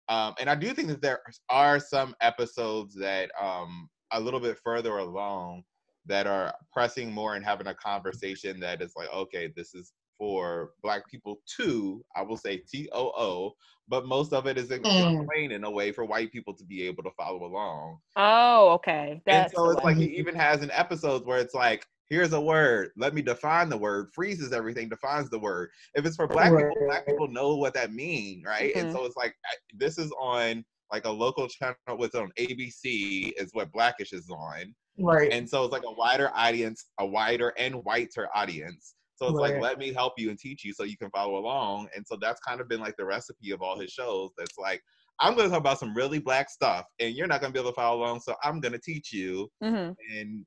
um, and I do think that there are some episodes that um a little bit further along that are pressing more and having a conversation that is like, okay, this is for black people too. I will say T O O, but most of it is mm. in a way for white people to be able to follow along. Oh, okay. That's and so it's like he even has an episode where it's like, here's a word, let me define the word, freezes everything, defines the word. If it's for black people, black people know what that means, right? Mm-hmm. And so it's like this is on like a local channel with on ABC is what Blackish is on. Right. And so it's like a wider audience, a wider and whiter audience. So it's right. like, let me help you and teach you so you can follow along. And so that's kind of been like the recipe of all his shows. That's like, I'm going to talk about some really black stuff and you're not going to be able to follow along. So I'm going to teach you. Mm-hmm. And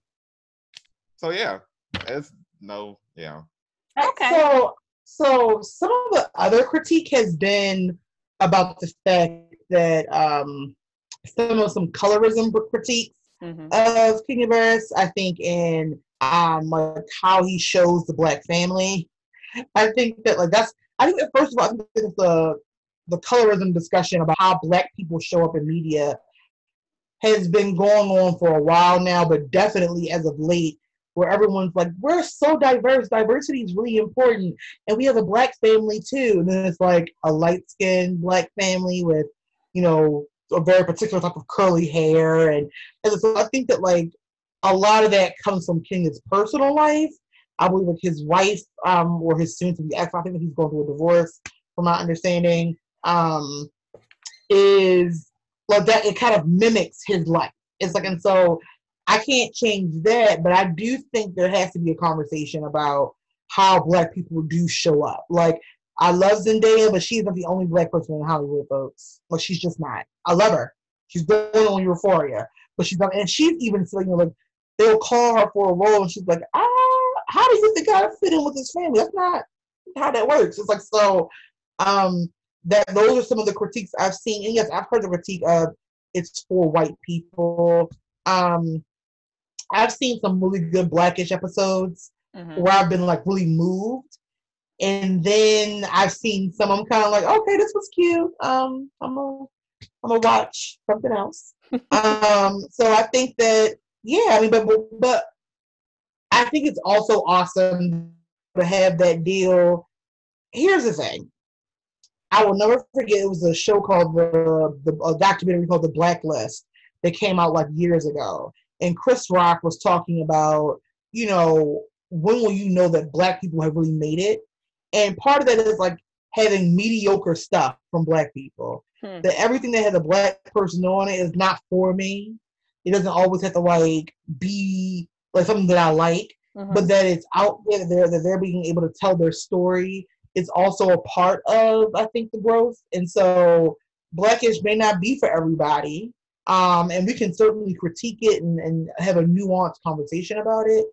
so, yeah, it's no, yeah. Okay. So, so some of the other critique has been about the fact that um, some of some colorism critiques mm-hmm. of Kenya Barris. I think in um, like how he shows the black family. I think that like that's. I think that first of all, I think that the the colorism discussion about how black people show up in media has been going on for a while now, but definitely as of late, where everyone's like, we're so diverse, diversity is really important, and we have a black family too. And then it's like a light skinned black family with, you know, a very particular type of curly hair, and, and so I think that like a lot of that comes from King's personal life. I believe like his wife, um, or his soon to be ex, I think that he's going through a divorce, from my understanding, um, is like that. It kind of mimics his life. It's like, and so I can't change that, but I do think there has to be a conversation about how black people do show up. Like, I love Zendaya, but she's not the only black person in Hollywood, folks. Like, she's just not. I love her. She's going on Euphoria, but she's not. And she's even saying, like, they'll call her for a role and she's like, ah, how do you think I fit in with this family? That's not how that works. It's like so um that those are some of the critiques I've seen. And yes, I've heard the critique of it's for white people. Um I've seen some really good blackish episodes mm-hmm. where I've been like really moved. And then I've seen some I'm kind of like, okay, this was cute. Um, I'm gonna I'm gonna watch something else. um, so I think that yeah, I mean, but but I think it's also awesome to have that deal. Here's the thing. I will never forget. It was a show called the the a documentary called The Blacklist that came out like years ago, and Chris Rock was talking about you know when will you know that Black people have really made it, and part of that is like having mediocre stuff from Black people. Hmm. That everything that has a Black person on it is not for me. It doesn't always have to like be like something that I like, mm-hmm. but that it's out there that they're, that they're being able to tell their story is also a part of I think the growth. And so Blackish may not be for everybody. Um, and we can certainly critique it and, and have a nuanced conversation about it.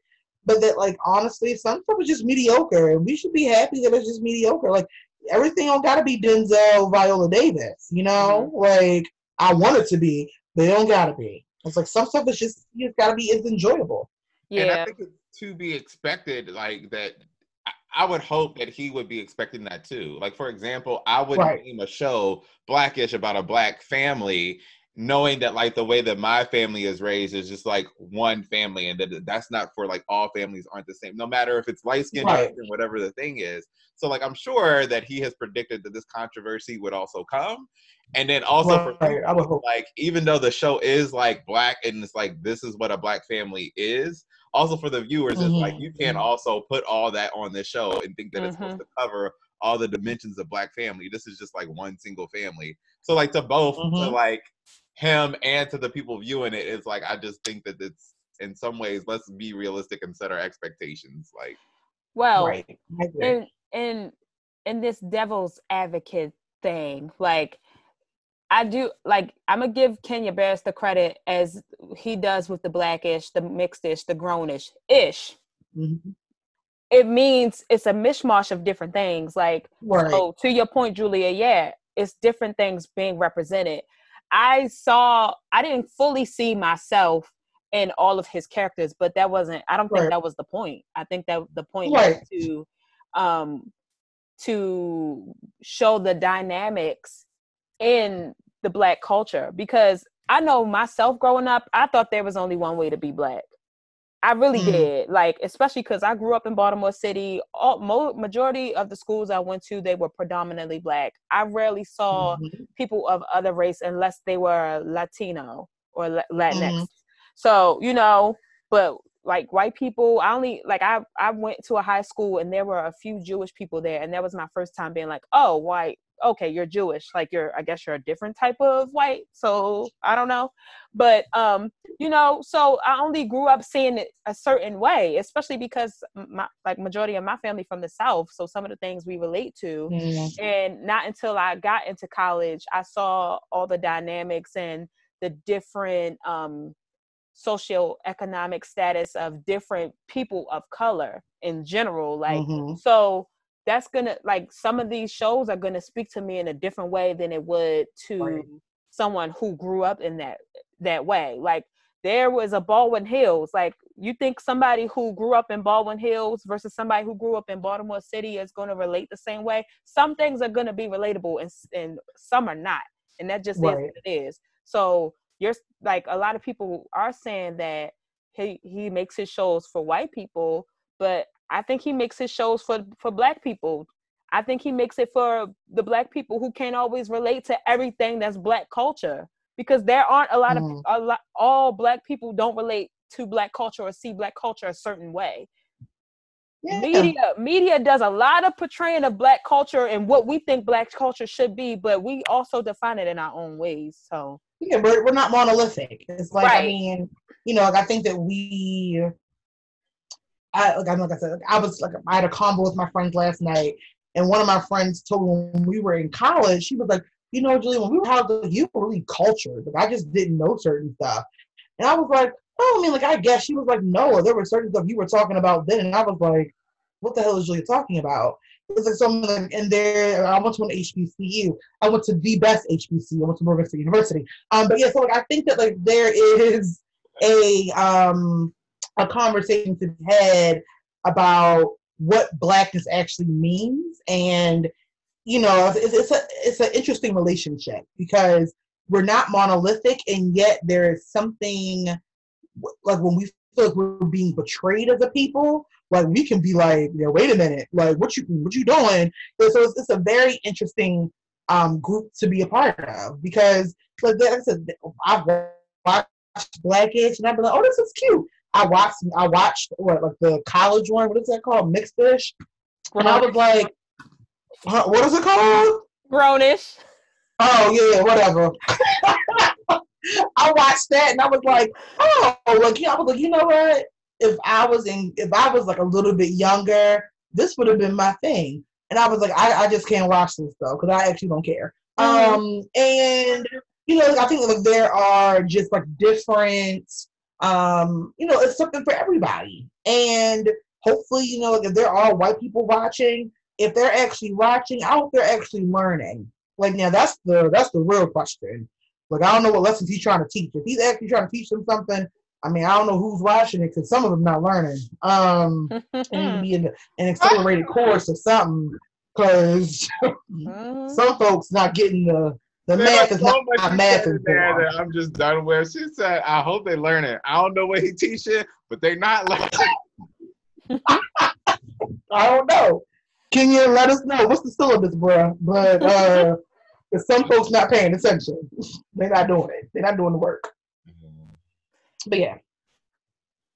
But that like honestly, some stuff is just mediocre and we should be happy that it's just mediocre. Like everything don't gotta be Denzel Viola Davis, you know? Mm-hmm. Like I want it to be, but it don't gotta be. It's like some stuff is just you got to be is enjoyable. Yeah, and I think it's to be expected, like that. I would hope that he would be expecting that too. Like for example, I would right. name a show Blackish about a black family, knowing that like the way that my family is raised is just like one family, and that that's not for like all families aren't the same. No matter if it's light skin right. or whatever the thing is. So like I'm sure that he has predicted that this controversy would also come, and then also right. for people, like even though the show is like black and it's like this is what a black family is, also for the viewers mm-hmm. it's like you can't mm-hmm. also put all that on this show and think that mm-hmm. it's supposed mm-hmm. to cover all the dimensions of black family. This is just like one single family. So like to both mm-hmm. like him and to the people viewing it, it's like I just think that it's in some ways let's be realistic and set our expectations. Like well right. in in in this devil's advocate thing, like I do like I'm gonna give Kenya Barris the credit as he does with the blackish, the mixedish, the grownish ish. Mm-hmm. It means it's a mishmash of different things. Like right. so to your point, Julia, yeah, it's different things being represented. I saw I didn't fully see myself in all of his characters, but that wasn't I don't think right. that was the point. I think that the point right. was to um to show the dynamics in the black culture because I know myself growing up, I thought there was only one way to be black. I really mm. did. Like, especially because I grew up in Baltimore City. All mo- majority of the schools I went to, they were predominantly black. I rarely saw mm-hmm. people of other race unless they were Latino or Latinx. Mm-hmm. So you know, but like white people, I only like I I went to a high school and there were a few Jewish people there, and that was my first time being like, oh, white okay you're jewish like you're i guess you're a different type of white so i don't know but um you know so i only grew up seeing it a certain way especially because my like majority of my family from the south so some of the things we relate to mm-hmm. and not until i got into college i saw all the dynamics and the different um socioeconomic status of different people of color in general like mm-hmm. so that's gonna like some of these shows are gonna speak to me in a different way than it would to right. someone who grew up in that that way like there was a baldwin hills like you think somebody who grew up in baldwin hills versus somebody who grew up in baltimore city is going to relate the same way some things are going to be relatable and, and some are not and that just right. is what it is so you're like a lot of people are saying that he he makes his shows for white people but I think he makes his shows for for black people. I think he makes it for the black people who can't always relate to everything that's black culture because there aren't a lot mm. of a lot all black people don't relate to black culture or see black culture a certain way. Yeah. Media media does a lot of portraying of black culture and what we think black culture should be, but we also define it in our own ways. So yeah, we're we're not monolithic. It's like right. I mean, you know, like I think that we I like, like I said, I was like I had a combo with my friends last night, and one of my friends told me when we were in college, she was like, you know, Julie, when we were out, you were really cultured. Like I just didn't know certain stuff, and I was like, oh, I mean, like I guess she was like, no, there were certain stuff you were talking about then, and I was like, what the hell is Julia talking about? It's like something, in there, I went to an HBCU. I went to the best HBCU. I went to State University. Um, but yeah, so like I think that like there is a um a conversation to be had about what blackness actually means and you know it's, it's a it's an interesting relationship because we're not monolithic and yet there is something like when we feel like we're being betrayed as a people like we can be like yeah wait a minute. Like what you what you doing? And so it's, it's a very interesting um group to be a part of because like I said I've watched Blackish and I've been like oh this is cute I watched I watched what like the college one. What is that called? Mixed-ish. And I was like, what is it called? Grownish. Oh yeah, whatever. I watched that and I was like, oh, like yeah, I was like, you know what? If I was in, if I was like a little bit younger, this would have been my thing. And I was like, I, I just can't watch this though because I actually don't care. Mm-hmm. Um, and you know, I think like there are just like different um, you know, it's something for everybody. And hopefully, you know, if there are white people watching, if they're actually watching, I hope they're actually learning. Like now that's the that's the real question. Like I don't know what lessons he's trying to teach. If he's actually trying to teach them something, I mean, I don't know who's watching it because some of them not learning. Um, and be in an accelerated course or something because mm-hmm. some folks not getting the the There's math is so not, not math. That I'm just done with. It. She said, "I hope they learn it. I don't know what he teaching, but they're not learning." I don't know. Can you let us know what's the syllabus, bro? But uh, some folks not paying attention. They're not doing it. They're not doing the work. Mm-hmm. But yeah.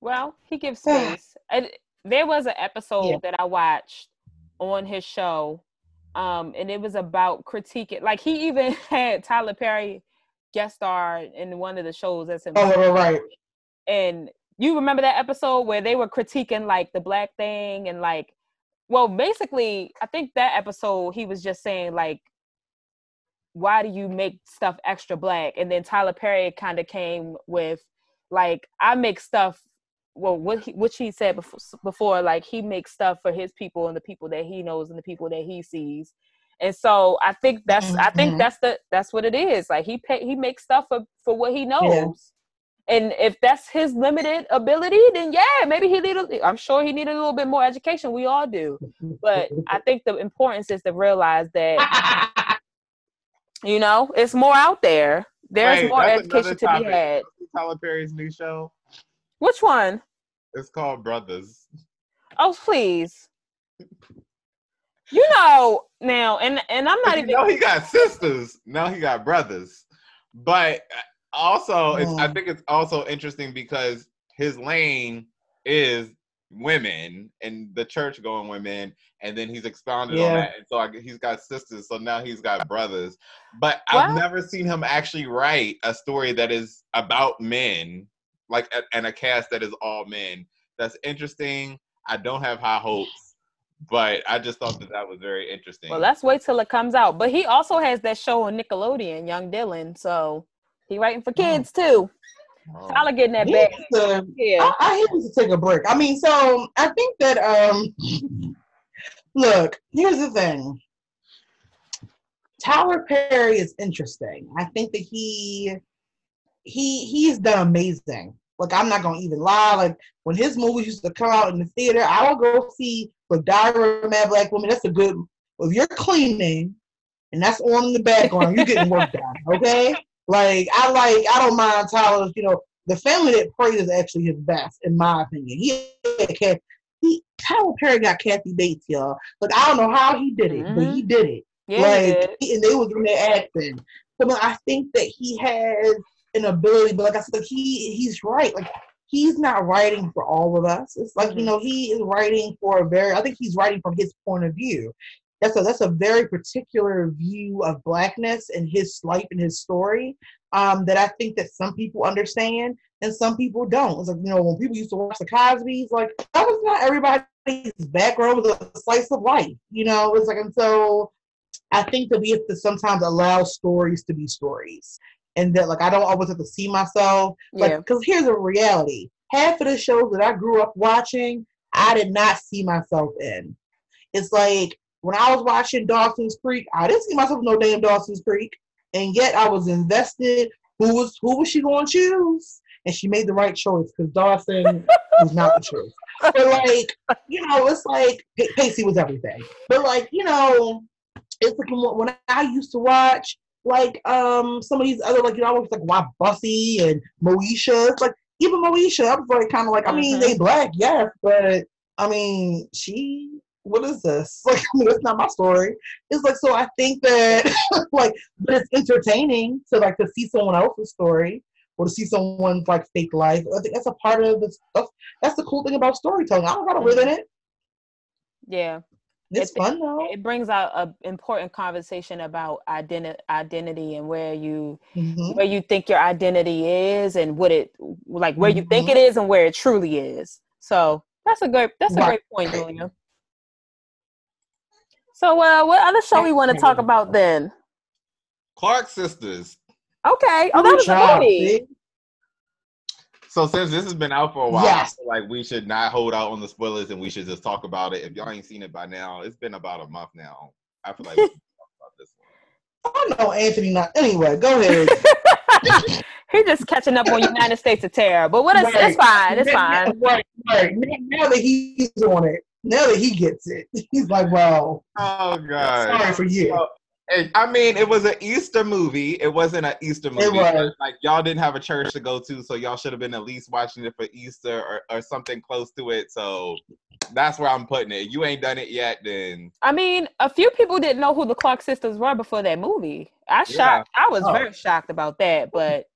Well, he gives space. there was an episode yeah. that I watched on his show um, and it was about critiquing. Like he even had Tyler Perry guest star in one of the shows that's in. Oh, right. And you remember that episode where they were critiquing like the black thing and like, well, basically, I think that episode he was just saying like, why do you make stuff extra black? And then Tyler Perry kind of came with like, I make stuff well what he, which he said before, before like he makes stuff for his people and the people that he knows and the people that he sees and so i think that's mm-hmm. i think mm-hmm. that's the that's what it is like he pay, he makes stuff for for what he knows And if that's his limited ability, then yeah, maybe he needed. I'm sure he needed a little bit more education. We all do, but I think the importance is to realize that you know it's more out there. There's more education to be had. Tyler Perry's new show. Which one? It's called Brothers. Oh please. You know now, and and I'm not even. No, he got sisters. Now he got brothers, but uh, also, it's, I think it's also interesting because his lane is women and the church going women, and then he's expounded yeah. on that, and so I, he's got sisters, so now he's got brothers. But I've never seen him actually write a story that is about men, like and a cast that is all men. That's interesting. I don't have high hopes, but I just thought that that was very interesting. Well, let's wait till it comes out. But he also has that show on Nickelodeon, Young Dylan. So he writing for kids too. Oh. Tyler getting that back. yeah. I, I hate to take a break. I mean, so I think that um look, here's the thing. Tyler Perry is interesting. I think that he he he's done amazing. Like I'm not gonna even lie. Like when his movies used to come out in the theater, I would go see the Diary of Mad Black Woman. That's a good. If you're cleaning and that's on in the background, you're getting work done. Okay. Like I like I don't mind Tyler's, you know, the family that prays is actually his best, in my opinion. He had he Tyler Perry got Kathy Bates, y'all. Like I don't know how he did it, mm-hmm. but he did it. Yeah, like he, and they was in there acting. So I think that he has an ability, but like I said, he he's right. Like he's not writing for all of us. It's like, mm-hmm. you know, he is writing for a very I think he's writing from his point of view that's a that's a very particular view of blackness and his life and his story um, that I think that some people understand and some people don't. It's like you know when people used to watch the Cosby's, like that was not everybody's background was a slice of life. You know, it's like and so I think that we have to sometimes allow stories to be stories, and that like I don't always have to see myself like because here's a reality: half of the shows that I grew up watching, I did not see myself in. It's like when I was watching Dawson's Creek, I didn't see myself in no damn Dawson's Creek, and yet I was invested. Who was who was she going to choose? And she made the right choice because Dawson was not the choice. But like, you know, it's like Pacey was everything. But like, you know, it's like when I used to watch like um some of these other like you know I was like why Buffy and Moesha. It's like even Moesha, I was like kind of like I mean mm-hmm. they black, yes, but I mean she what is this? Like, I mean, it's not my story. It's like, so I think that, like, but it's entertaining to like to see someone else's story or to see someone's like fake life. I think that's a part of the stuff. That's the cool thing about storytelling. I don't gotta live in it. Yeah. It's it, fun though. It brings out an important conversation about identity, identity, and where you mm-hmm. where you think your identity is, and what it like where mm-hmm. you think mm-hmm. it is, and where it truly is. So that's a good that's a right. great point, Julia. So, uh, what other show we want to talk about then? Clark Sisters. Okay. Oh, that was a movie. So since this has been out for a while, yes. like we should not hold out on the spoilers and we should just talk about it. If y'all ain't seen it by now, it's been about a month now. I feel like we talk about this one. I know Anthony not anyway, go ahead. He's just catching up on United States of Tara. But what is right. it's fine. It's fine. Right, right. Now that he's on it now that he gets it, he's like, "Well, oh god, sorry for you." I mean, it was an Easter movie. It wasn't an Easter movie. It was. Like y'all didn't have a church to go to, so y'all should have been at least watching it for Easter or, or something close to it. So that's where I'm putting it. You ain't done it yet, then. I mean, a few people didn't know who the Clark sisters were before that movie. I shocked. Yeah. I was oh. very shocked about that. But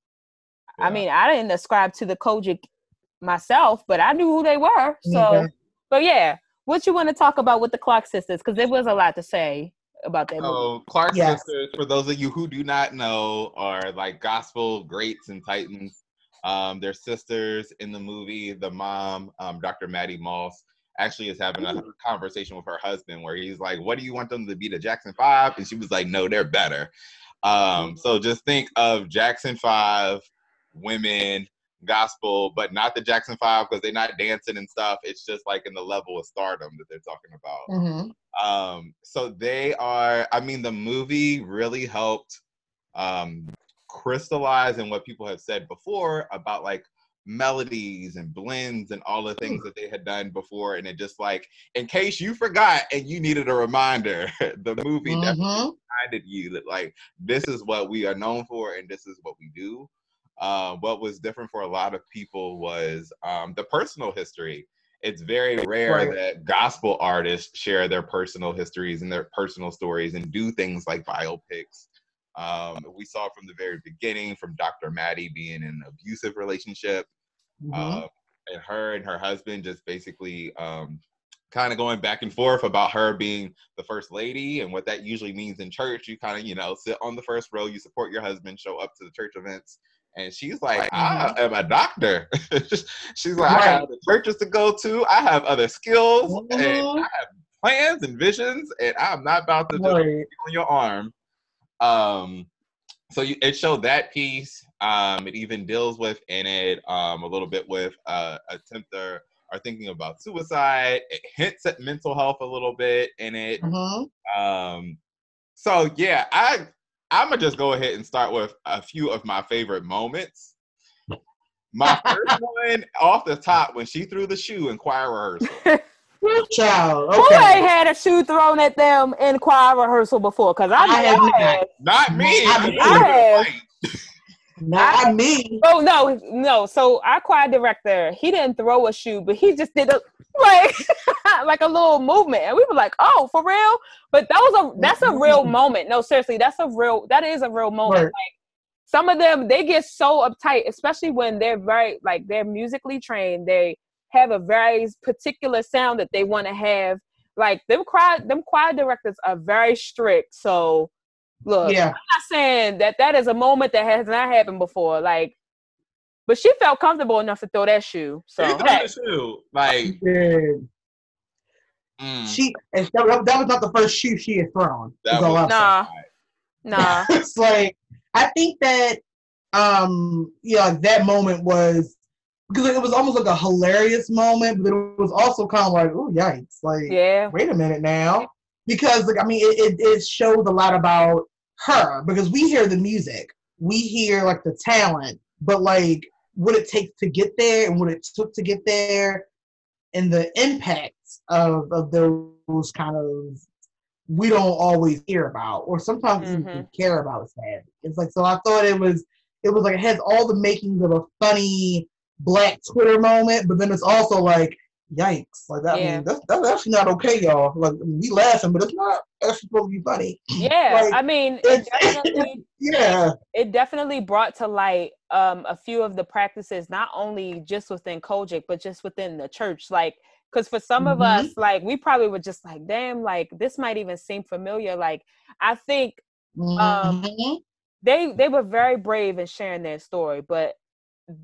yeah. I mean, I didn't ascribe to the COGIC myself, but I knew who they were. So, mm-hmm. but yeah, what you want to talk about with the Clark sisters? Because there was a lot to say about that. Oh, Clark yes. sisters, for those of you who do not know, are like gospel greats and titans. Um, they're sisters in the movie. The mom, um, Dr. Mattie Moss, actually is having a conversation with her husband where he's like, "What do you want them to be, the Jackson Five? And she was like, "No, they're better." Um, so just think of Jackson Five women gospel, but not the Jackson Five because they're not dancing and stuff. It's just like in the level of stardom that they're talking about. Mm-hmm. Um, so they are. I mean, the movie really helped um, crystallize in what people have said before about like melodies and blends and all the things that they had done before and it just like in case you forgot and you needed a reminder the movie mm-hmm. definitely reminded you that like this is what we are known for and this is what we do uh, what was different for a lot of people was um, the personal history it's very rare right. that gospel artists share their personal histories and their personal stories and do things like biopics um, we saw from the very beginning from Dr. Mattie being in an abusive relationship, mm-hmm. uh, and her and her husband just basically um, kind of going back and forth about her being the first lady and what that usually means in church. You kind of, you know, sit on the first row, you support your husband, show up to the church events. And she's like, I mm-hmm. am a doctor. she's like, right. I have the churches to go to. I have other skills mm-hmm. and I have plans and visions, and I'm not about to right. just on your arm um, so you, it showed that piece. Um, it even deals with in it um, a little bit with uh, attempt or, or thinking about suicide. It hints at mental health a little bit in it. Mm-hmm. Um, so yeah, I I'm gonna just go ahead and start with a few of my favorite moments. My first one off the top when she threw the shoe in choir rehearsal. Child, okay. Who ain't had a shoe thrown at them in choir rehearsal before? Because I, I have not. Not me. I, have. Not me. Oh no, no. So our choir director, he didn't throw a shoe, but he just did a like like a little movement, and we were like, "Oh, for real?" But that was a that's a real mm-hmm. moment. No, seriously, that's a real that is a real moment. Right. Like some of them, they get so uptight, especially when they're very like they're musically trained. They have a very particular sound that they want to have. Like them choir, them choir directors are very strict. So look, yeah. I'm not saying that that is a moment that has not happened before. Like, but she felt comfortable enough to throw that shoe. So hey. the shoe, like. Mm. She that, that was not the first shoe she had thrown. That was, nah, nah. it's like I think that um yeah that moment was because it was almost like a hilarious moment, but it was also kind of like, oh yikes! Like, yeah, wait a minute now, because like I mean, it, it, it shows a lot about her because we hear the music, we hear like the talent, but like what it takes to get there and what it took to get there, and the impacts of of those kind of we don't always hear about, or sometimes mm-hmm. even care about. Sad. It's like so. I thought it was it was like it has all the makings of a funny black Twitter moment, but then it's also like, yikes, like that. Yeah. I mean, that's, that's actually not okay, y'all. Like we laughing, but it's not actually supposed to be funny. Yeah, like, I mean, it definitely, yeah, it, it, definitely brought to light um, a few of the practices, not only just within COGIC, but just within the church, like. Because for some mm-hmm. of us, like we probably were just like, damn, like this might even seem familiar. Like I think um, mm-hmm. they they were very brave in sharing their story, but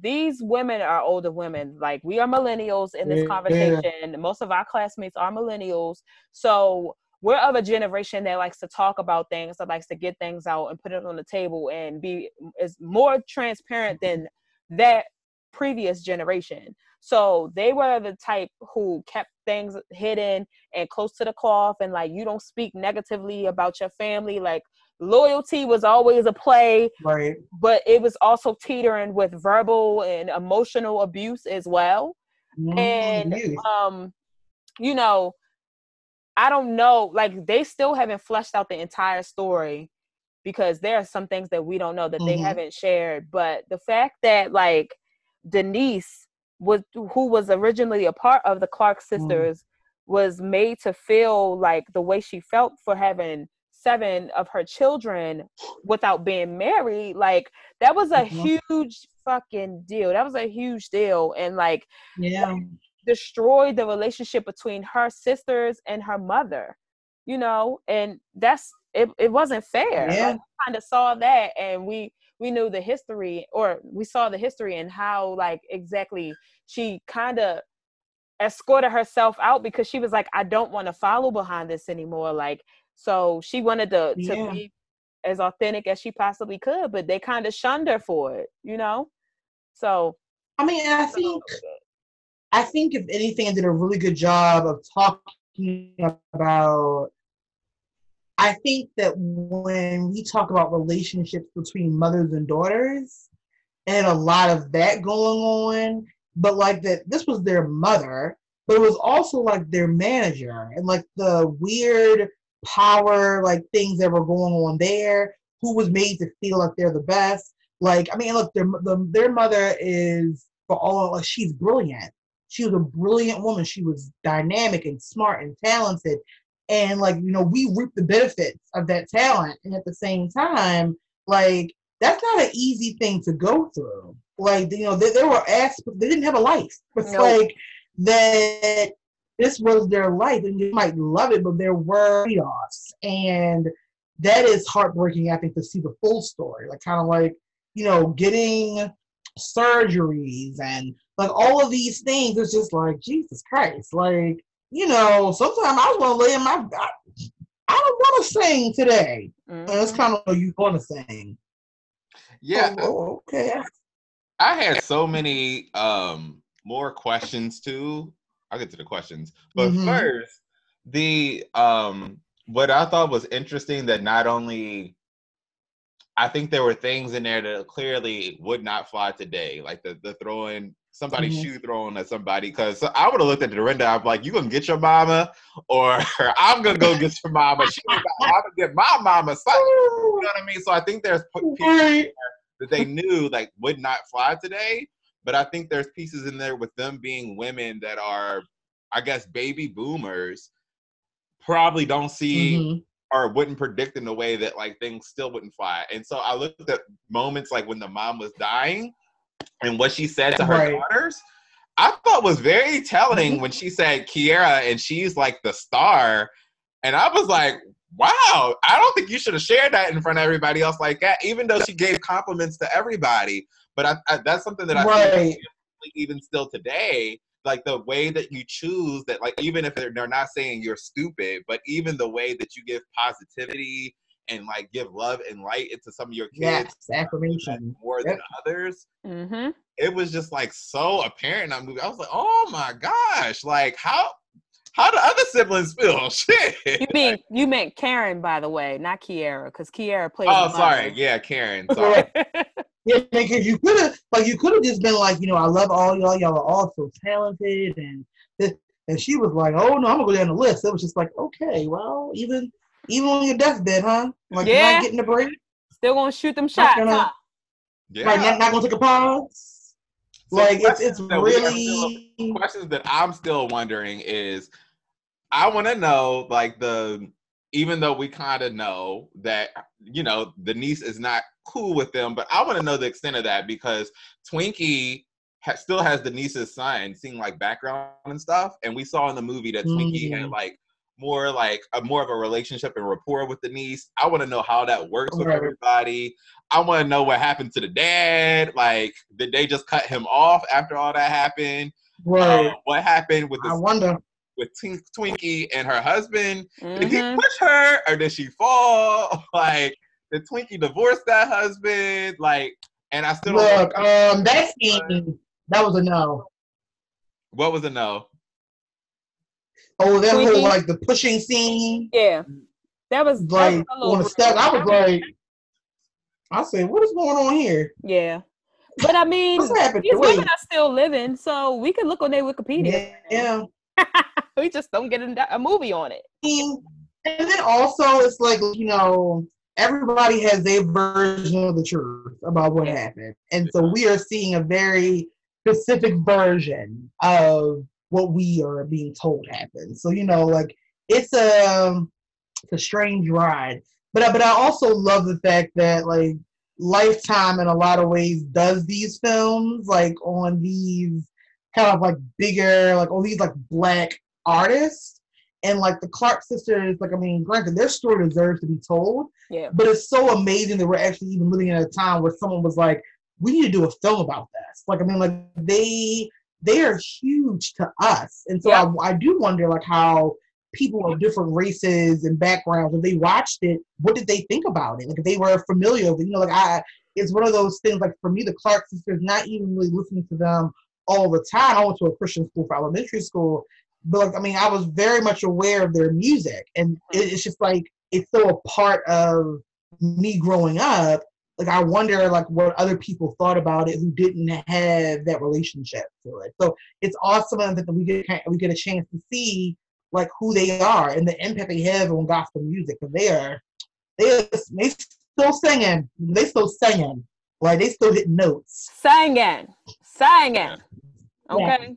these women are older women. Like we are millennials in this yeah. conversation. Most of our classmates are millennials. So we're of a generation that likes to talk about things, that likes to get things out and put it on the table and be is more transparent than that previous generation. So they were the type who kept things hidden and close to the cloth and like you don't speak negatively about your family. Like loyalty was always a play right but it was also teetering with verbal and emotional abuse as well mm-hmm. and um you know i don't know like they still haven't fleshed out the entire story because there are some things that we don't know that mm-hmm. they haven't shared but the fact that like denise was who was originally a part of the clark mm. sisters mm-hmm. was made to feel like the way she felt for having seven of her children without being married like that was a mm-hmm. huge fucking deal. That was a huge deal and like yeah. destroyed the relationship between her sisters and her mother you know? And that's it, it wasn't fair. Yeah. like, kind of saw that and we we knew the history or we saw the history and how like exactly she kind of escorted herself out because she was like i don't want to follow behind this anymore. Like so she wanted to, to yeah. be as authentic as she possibly could, but they kind of shunned her for it, you know? So I mean, I think I think if anything, I did a really good job of talking about I think that when we talk about relationships between mothers and daughters, and a lot of that going on, but like that this was their mother, but it was also like their manager and like the weird power like things that were going on there, who was made to feel like they're the best. Like, I mean, look, their the, their mother is for all like she's brilliant. She was a brilliant woman. She was dynamic and smart and talented. And like, you know, we reap the benefits of that talent. And at the same time, like that's not an easy thing to go through. Like, you know, there, there were aspects they didn't have a life. It's nope. like that this was their life and you might love it, but there were trade-offs. And that is heartbreaking, I think, to see the full story. Like kind of like, you know, getting surgeries and like all of these things. It's just like, Jesus Christ. Like, you know, sometimes I want to lay in my I, I don't want to sing today. Mm-hmm. And it's kind of like you want to sing. Yeah. Oh, oh, okay. I had so many um more questions too. I'll get to the questions. But mm-hmm. first, the um what I thought was interesting that not only I think there were things in there that clearly would not fly today, like the the throwing somebody's mm-hmm. shoe thrown at somebody. Because I would have looked at Dorinda, I'm like, "You gonna get your mama, or I'm gonna go get your mama. She I'm gonna get my mama." So, you know what I mean? So I think there's people that they knew like would not fly today, but I think there's pieces in there with them being women that are, I guess, baby boomers, probably don't see mm-hmm. or wouldn't predict in the way that like things still wouldn't fly. And so I looked at moments like when the mom was dying and what she said to her right. daughters. I thought was very telling mm-hmm. when she said Kierra and she's like the star. And I was like, wow, I don't think you should have shared that in front of everybody else like that, even though she gave compliments to everybody. But I, I, that's something that I right. even still today, like the way that you choose that, like even if they're, they're not saying you're stupid, but even the way that you give positivity and like give love and light into some of your kids yes, affirmation more yep. than others. Mm-hmm. It was just like so apparent in that movie. I was like, oh my gosh, like how how do other siblings feel? Shit. You mean you meant Karen, by the way, not Kierra, because Kierra played. Oh, sorry. Yeah, Karen. Sorry. yeah, because you could have, like, you could have just been like, you know, I love all y'all. Y'all are all so talented, and this, and she was like, oh no, I'm gonna go down the list. It was just like, okay, well, even even on your deathbed, huh? Like, yeah. you're not getting a break. Still gonna shoot them shots, gonna, huh? Yeah. Right, not, not gonna take a pause. So like it's it's really still, questions that I'm still wondering is I want to know like the even though we kind of know that you know the niece is not cool with them, but I want to know the extent of that because Twinkie ha- still has the niece's son, seeing like background and stuff, and we saw in the movie that Twinkie mm. had like more like a more of a relationship and rapport with the niece. I want to know how that works with right. everybody. I want to know what happened to the dad. Like, did they just cut him off after all that happened? Right. Uh, what happened with the I wonder with Twinkie and her husband? Mm-hmm. Did he mm-hmm. push her or did she fall? Like, did Twinkie divorce that husband? Like, and I still look. Um, that scene that was a no. What was a no? Oh, that Twinkie? whole like the pushing scene. Yeah, that was like that was on the step. I was like, I said, what is going on here? Yeah. But I mean, these women are still living, so we can look on their Wikipedia. Yeah. we just don't get a, movie on it. Mm, and then also, it's like you know, everybody has their version of the truth about what happened, and so we are seeing a very specific version of what we are being told happened. So you know, like it's a it's a strange ride. But but I also love the fact that like Lifetime in a lot of ways does these films like on these kind of like bigger like all these like black artists and like the Clark sisters, like I mean, granted, their story deserves to be told. Yeah. But it's so amazing that we're actually even living in a time where someone was like, "We need to do a film about this." Like I mean, like they they are huge to us, and so yeah. I, I do wonder like how people of different races and backgrounds, if they watched it, what did they think about it? Like if they were familiar with it, you know, like I, it's one of those things. Like for me, the Clark sisters, not even really listening to them all the time. I went to a Christian school for elementary school, but like I mean, I was very much aware of their music, and it, mm-hmm. it's just like it's so a part of me growing up. Like I wonder like what other people thought about it who didn't have that relationship to it. So it's awesome that we get we get a chance to see like who they are and the impact they have on gospel music. Because they are they are, they still singing. They still singing. Like they still hit notes. Singing. Singing. Okay. Yeah.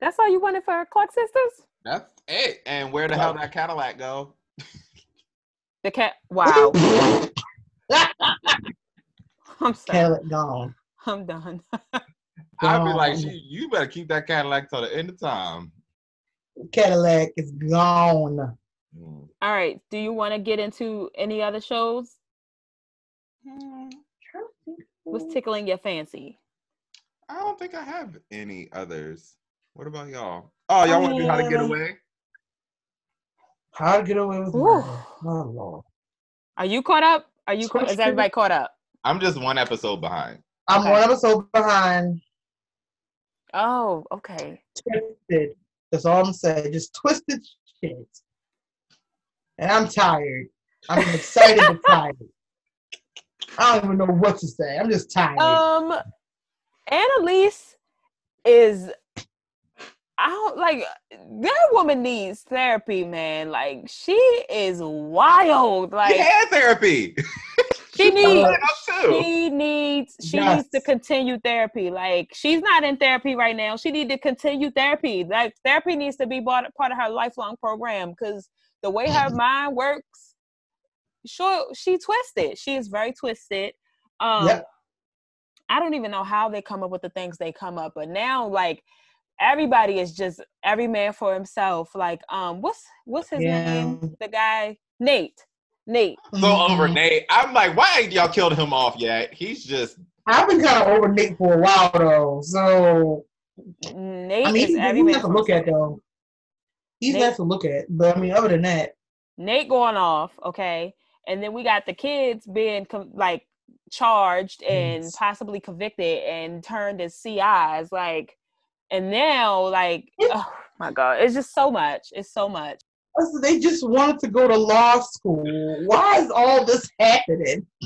that's all you wanted for Clark sisters? That's it. And where the hell that Cadillac go? The cat wow. I'm sorry. Cadillac gone. I'm done. I'd be like, you better keep that Cadillac till the end of time. Cadillac is gone. Mm. All right. Do you want to get into any other shows? What's tickling your fancy? I don't think I have any others. What about y'all? Oh, y'all want to do How to Get Away? How to Get Away with Murder. Oh Lord. Are you caught up? Are you? Is everybody caught up? I'm just one episode behind. I'm okay. one episode behind. Oh, okay. Twisted. That's all I'm saying. Just twisted shit. And I'm tired. I'm excited but tired. I don't even know what to say. I'm just tired. Um, Annalise is. I don't like that woman needs therapy, man. Like she is wild. Like yeah, therapy. She needs she needs she yes. needs to continue therapy. Like she's not in therapy right now. She need to continue therapy. Like therapy needs to be part of her lifelong program because the way her mind works, sure she twisted. She is very twisted. Um yep. I don't even know how they come up with the things they come up, but now like everybody is just every man for himself. Like um what's what's his yeah. name? The guy Nate. Nate. So over mm-hmm. Nate. I'm like, why ain't y'all killed him off yet? He's just. I've been kind of over Nate for a while though. So. Nate I mean, he's, he's to look at though. He's Nate, to look at, but I mean, other than that. Nate going off, okay, and then we got the kids being like charged and yes. possibly convicted and turned as CIs, like, and now like, oh my god, it's just so much. It's so much they just wanted to go to law school. Why is all this happening?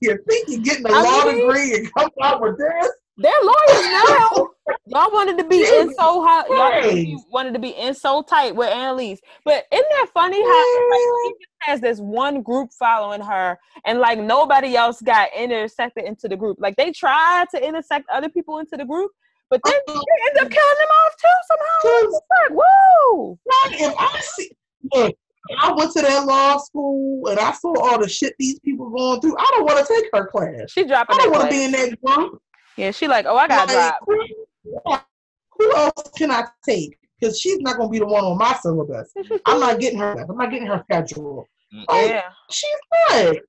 you think you're getting a I law mean, degree and come out with this? They're lawyers now. y'all wanted to be in so hot. Y'all wanted to be in so tight with Annalise. But isn't that funny how like, she has this one group following her and like nobody else got intersected into the group. Like they tried to intersect other people into the group, but then they end up killing them off too somehow. Like, whoa! If I see, look, I went to that law school and I saw all the shit these people going through. I don't want to take her class. She dropping. I don't want to be in that group. Yeah, she like, oh, I got like, dropped. Who else can I take? Because she's not gonna be the one on my syllabus. I'm not getting her. I'm not getting her schedule. Like, oh, yeah, she's good.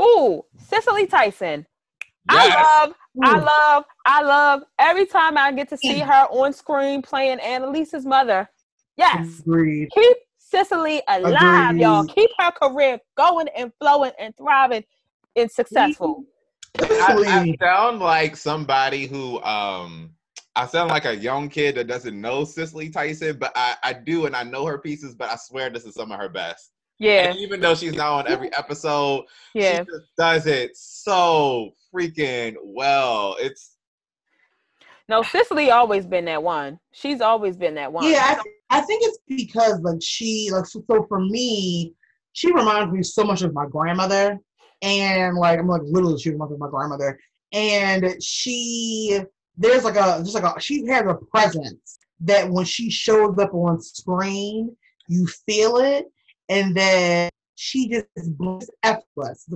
Ooh, Cicely Tyson. Yes. I love, I love, I love every time I get to see her on screen playing Annalise's mother. Yes. Agreed. Keep Cicely alive, Agreed. y'all. Keep her career going and flowing and thriving and successful. I, I sound like somebody who um I sound like a young kid that doesn't know Cicely Tyson, but I, I do and I know her pieces, but I swear this is some of her best. Yeah. And even though she's not on every episode, yeah. she just does it so freaking well. It's no, Cicely always been that one. She's always been that one. Yeah, I, th- I think it's because like she like so, so, for me, she reminds me so much of my grandmother, and like I'm like literally she reminds me of my grandmother, and she there's like a just like a she has a presence that when she shows up on screen, you feel it, and then she just blends effortless.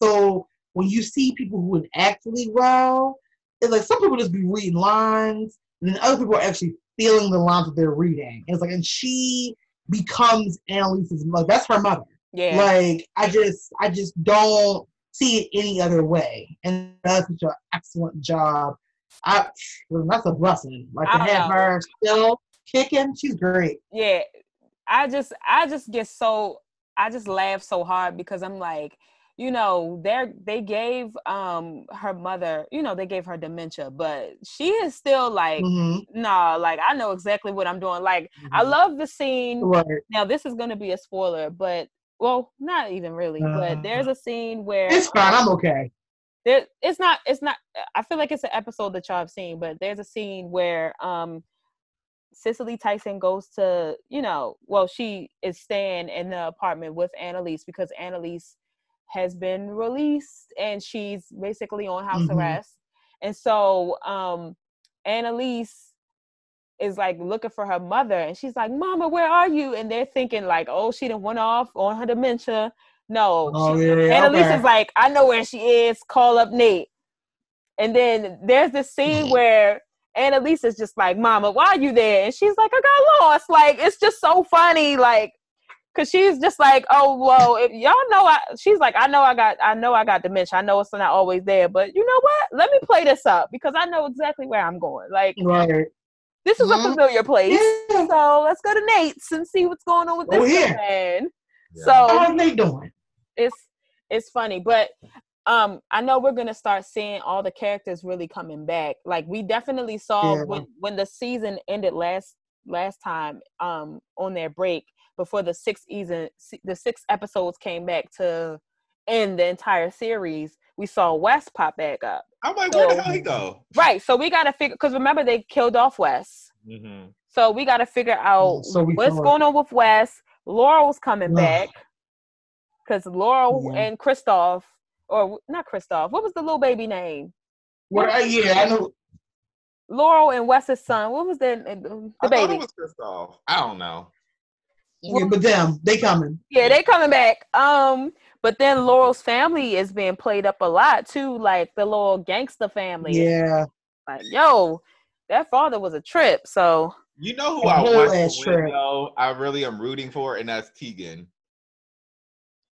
So when you see people who would actually well, it's like some people just be reading lines, and then other people are actually feeling the lines that they're reading. And it's like, and she becomes Annalise's mother. That's her mother. Yeah. Like I just, I just don't see it any other way. And that's such an excellent job. I, that's a blessing. Like to have know. her still kicking, she's great. Yeah, I just, I just get so, I just laugh so hard because I'm like, you know, they're they gave um her mother, you know, they gave her dementia, but she is still like, mm-hmm. nah, like I know exactly what I'm doing. Like mm-hmm. I love the scene. Right. Now this is gonna be a spoiler, but well, not even really, uh, but there's a scene where it's fine. I'm okay. There, it's not. It's not. I feel like it's an episode that y'all have seen, but there's a scene where um Cicely Tyson goes to, you know, well, she is staying in the apartment with Annalise because Annalise has been released and she's basically on house mm-hmm. arrest. And so um Annalise is like looking for her mother and she's like, Mama, where are you? And they're thinking like, oh, she done went off on her dementia. No. Oh, she, yeah, Annalise okay. is like, I know where she is. Call up Nate. And then there's this scene where Annalise is just like, Mama, why are you there? And she's like, I got lost. Like, it's just so funny. Like, cause she's just like, oh well, if y'all know, I, she's like, I know I got, I know I got dementia. I know it's not always there, but you know what? Let me play this up because I know exactly where I'm going. Like, right. this is mm-hmm. a familiar place, yeah. so let's go to Nate's and see what's going on with oh, this oh, yeah. man. Yeah. So how are they doing? It's it's funny, but um i know we're gonna start seeing all the characters really coming back like we definitely saw yeah. when when the season ended last last time um on their break before the six season the six episodes came back to end the entire series we saw wes pop back up i'm like so, where the hell he go right so we gotta figure because remember they killed off wes mm-hmm. so we gotta figure out so what's going on with wes laurel's coming back because laurel yeah. and kristoff or not Kristoff. What was the little baby name? Well, uh, yeah, I know. Laurel and Wes's son. What was the the I baby? it was Kristoff. I don't know. Yeah, but them, they coming. Yeah, they coming back. Um, but then Laurel's family is being played up a lot too, like the little gangster family. Yeah. Like, yo, that father was a trip. So you know who I want to win, though? I really am rooting for, and that's Tegan.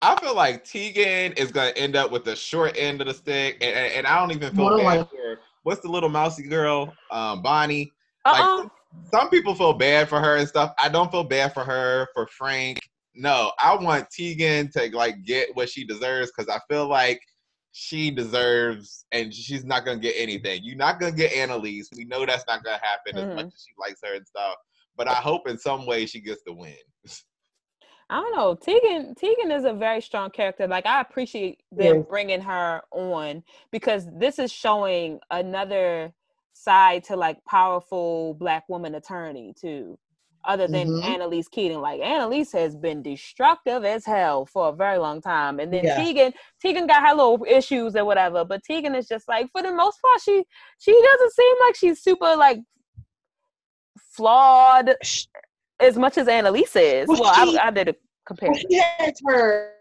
I feel like Tegan is gonna end up with the short end of the stick, and, and, and I don't even feel bad like, for what's the little mousy girl, um, Bonnie. Uh-uh. Like some people feel bad for her and stuff. I don't feel bad for her for Frank. No, I want Tegan to like get what she deserves because I feel like she deserves, and she's not gonna get anything. You're not gonna get Annalise. We know that's not gonna happen mm-hmm. as much as she likes her and stuff. But I hope in some way she gets the win. I don't know. Tegan Tegan is a very strong character. Like I appreciate them yes. bringing her on because this is showing another side to like powerful black woman attorney too. Other than mm-hmm. Annalise Keating, like Annalise has been destructive as hell for a very long time, and then yeah. Tegan, Tegan got her little issues or whatever, but Tegan is just like, for the most part, she she doesn't seem like she's super like flawed as much as Annalise is. Well, well she, I, I, did a comparison. She has her,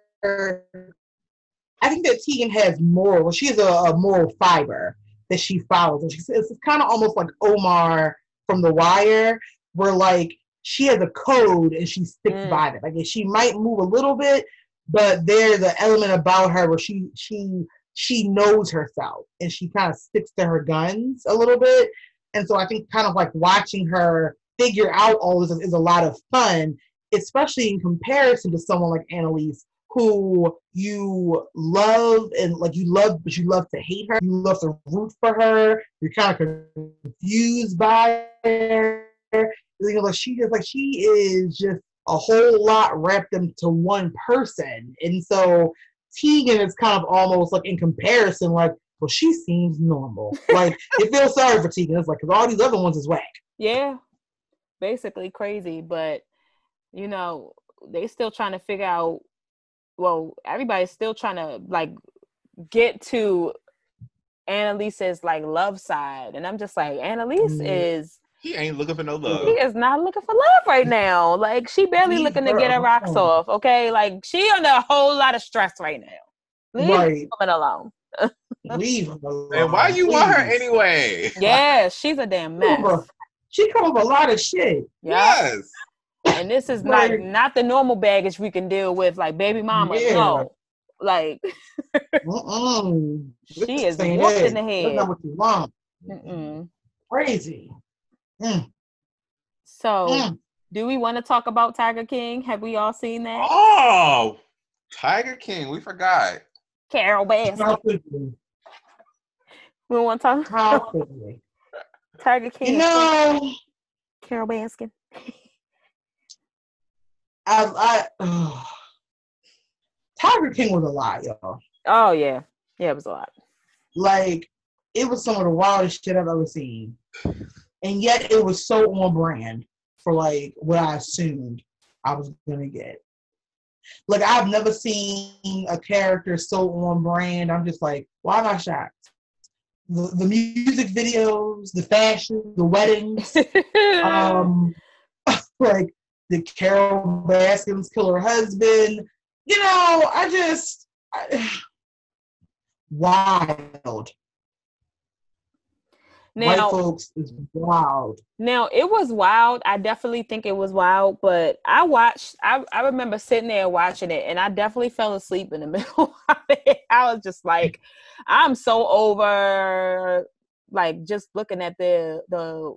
I think that Tegan has moral. She has a, a moral fiber that she follows, and she says it's kind of almost like Omar from The Wire, where like she has a code and she sticks mm. by it. Like she might move a little bit, but there's an element about her where she she she knows herself and she kind of sticks to her guns a little bit. And so I think kind of like watching her figure out all this is a lot of fun, especially in comparison to someone like Annalise, who you love and like you love, but you love to hate her. You love to root for her. You're kind of confused by her. You know, like she just like she is just a whole lot wrapped into one person, and so Tegan is kind of almost like in comparison, like well, she seems normal. like it feels sorry for Tegan. It's like because all these other ones is whack. Yeah, basically crazy, but you know, they still trying to figure out well, everybody's still trying to like get to Annalise's like love side. And I'm just like, Annalise mm-hmm. is he ain't looking for no love. He is not looking for love right now. Like she barely looking to get her rocks off. Okay, like she under a whole lot of stress right now. Leave right. woman alone. Leave her alone. And why you Please. want her anyway? Yeah, she's a damn mess she come up a lot of shit. Yes. And this is like not the normal baggage we can deal with, like baby mama. Yeah. No. Like she is whooped in the head. That's not what you want. Mm-mm. Crazy. Mm. So mm. do we want to talk about Tiger King? Have we all seen that? Oh Tiger King, we forgot. Carole Baskin. We want to talk. How quickly? Tiger King. You know, Carole Baskin. I, I Tiger King was a lot, y'all. Oh yeah, yeah, it was a lot. Like it was some of the wildest shit I've ever seen, and yet it was so on brand for like what I assumed I was gonna get. Like I've never seen a character so on brand. I'm just like, why am I shocked? The, the music videos, the fashion, the weddings, um, like the Carole Baskins kill her husband. You know, I just I, wild. Now, White folks is wild. Now it was wild. I definitely think it was wild, but I watched. I I remember sitting there watching it, and I definitely fell asleep in the middle of it. I was just like, I'm so over, like just looking at the the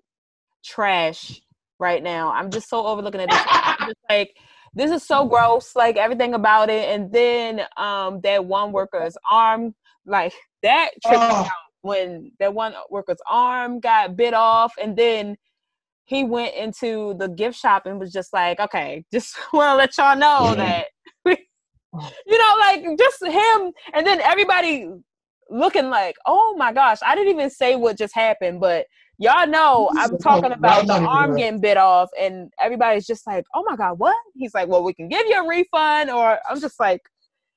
trash right now. I'm just so over looking at this. I'm just like this is so gross, like everything about it. And then um that one worker's arm, like that tripped oh. out when that one worker's arm got bit off and then he went into the gift shop and was just like, okay, just want to let y'all know that, you know, like just him. And then everybody looking like, oh my gosh, I didn't even say what just happened, but y'all know I'm talking about the arm getting bit off, and everybody's just like, oh my god, what? He's like, well, we can give you a refund, or I'm just like,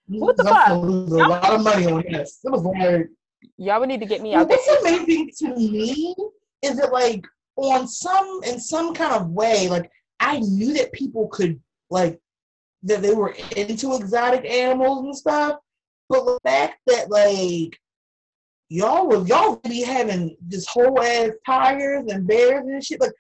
what the fuck? A lot of money on this. It was like y'all would need to get me out. What's amazing to me is that like on some in some kind of way, like I knew that people could like that they were into exotic animals and stuff, but the fact that like y'all was y'all be having this whole ass tigers and bears and shit, like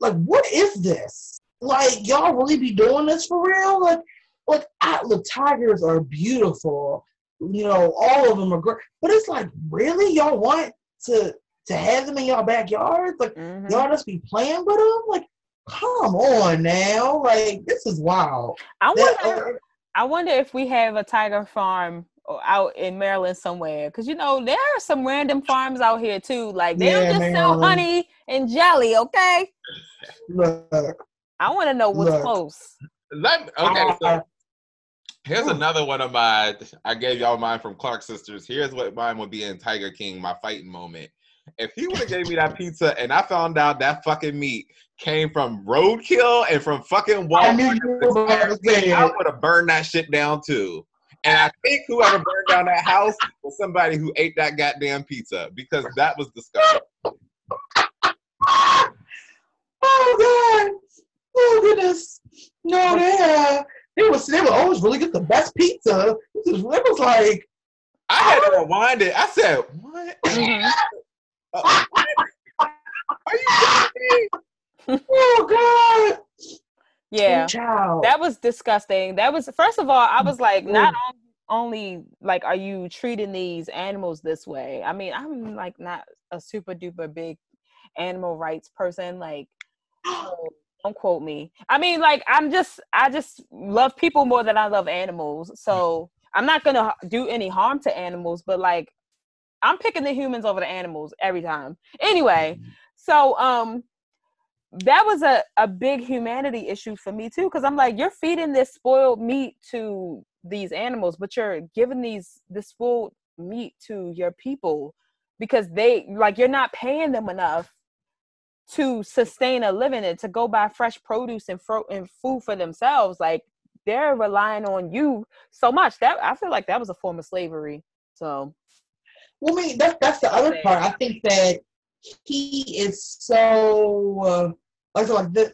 like what is this? Like y'all really be doing this for real? Like like I, the tigers are beautiful you know, all of them are great. But it's like, really, y'all want to to have them in your backyard? Like, mm-hmm. y'all just be playing with them? Like, come on now, like this is wild. I wonder. uh, I wonder if we have a tiger farm out in Maryland somewhere, because you know there are some random farms out here too. Like they yeah, don't just Maryland. sell honey and jelly, okay? Look, I want to know what's look. close. Let, okay, so Here's another one of my. I gave y'all mine from Clark Sisters. Here's what mine would be in Tiger King, my fighting moment. If he would have gave me that pizza and I found out that fucking meat came from roadkill and from fucking Walmart, I, I would have burned that shit down too. And I think whoever burned down that house was somebody who ate that goddamn pizza because that was disgusting. Oh god! Oh goodness! No, they have they was they would always really get the best pizza. It was, it was like I had to rewind it. I said, "What? Mm-hmm. uh, Are you kidding me? oh God!" Yeah, that was disgusting. That was first of all, I was like, not only like, are you treating these animals this way? I mean, I'm like not a super duper big animal rights person. Like, don't quote me. I mean, like I'm just I just love people more than I love animals. So I'm not gonna do any harm to animals, but like I'm picking the humans over the animals every time. Anyway, mm-hmm. so um that was a, a big humanity issue for me too, because I'm like, you're feeding this spoiled meat to these animals, but you're giving these this spoiled meat to your people because they like you're not paying them enough to sustain a living and to go buy fresh produce and, fro- and food for themselves. Like they're relying on you so much. That i feel like that was a form of slavery so. Well i mean that's that's the other part. I think that he is so uh, like like the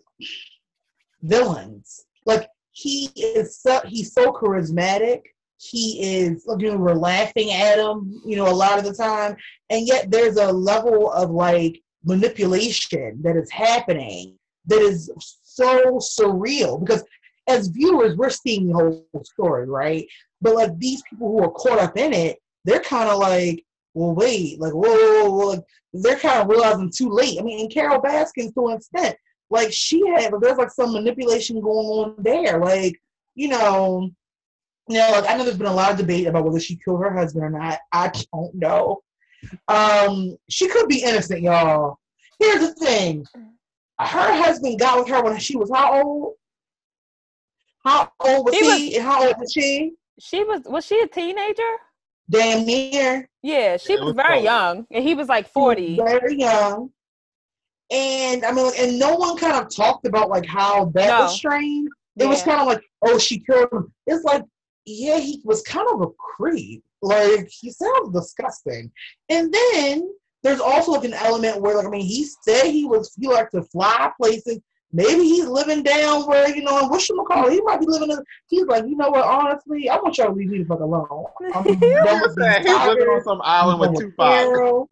villains. Like he is so he's so charismatic. He is you know we're laughing at him you know a lot of the time. And yet there's a level of like manipulation that is happening that is so surreal. Because as viewers we're seeing the whole story right? But like these people who are caught up in it they're kind of like well wait like whoa, whoa, whoa, whoa. they're kind of realizing too late i mean in carole baskins to an extent like she had there's like some manipulation going on there like you know Now, like, I know there's been a lot of debate about whether she killed her husband or not. I don't know. Um, she could be innocent, y'all. Here's the thing: her husband got with her when she was how old? How old was he? he was, and how old was she? She was. Was she a teenager? Damn near. Yeah, she was, was, very young, and he was like forty. Was very young. And I mean, and no one kind of talked about like how that no. was strange. It yeah. was kind of like, oh, she killed him. It's like, yeah, he was kind of a creep. Like he sounds disgusting. And then there's also like an element where, like, I mean, he said he was he liked to fly places. Maybe he's living down where you know what should call. He might be living. In, he's like, you know what? Honestly, I want y'all to leave me the fuck alone. I'm he's living on some island with two Tupac.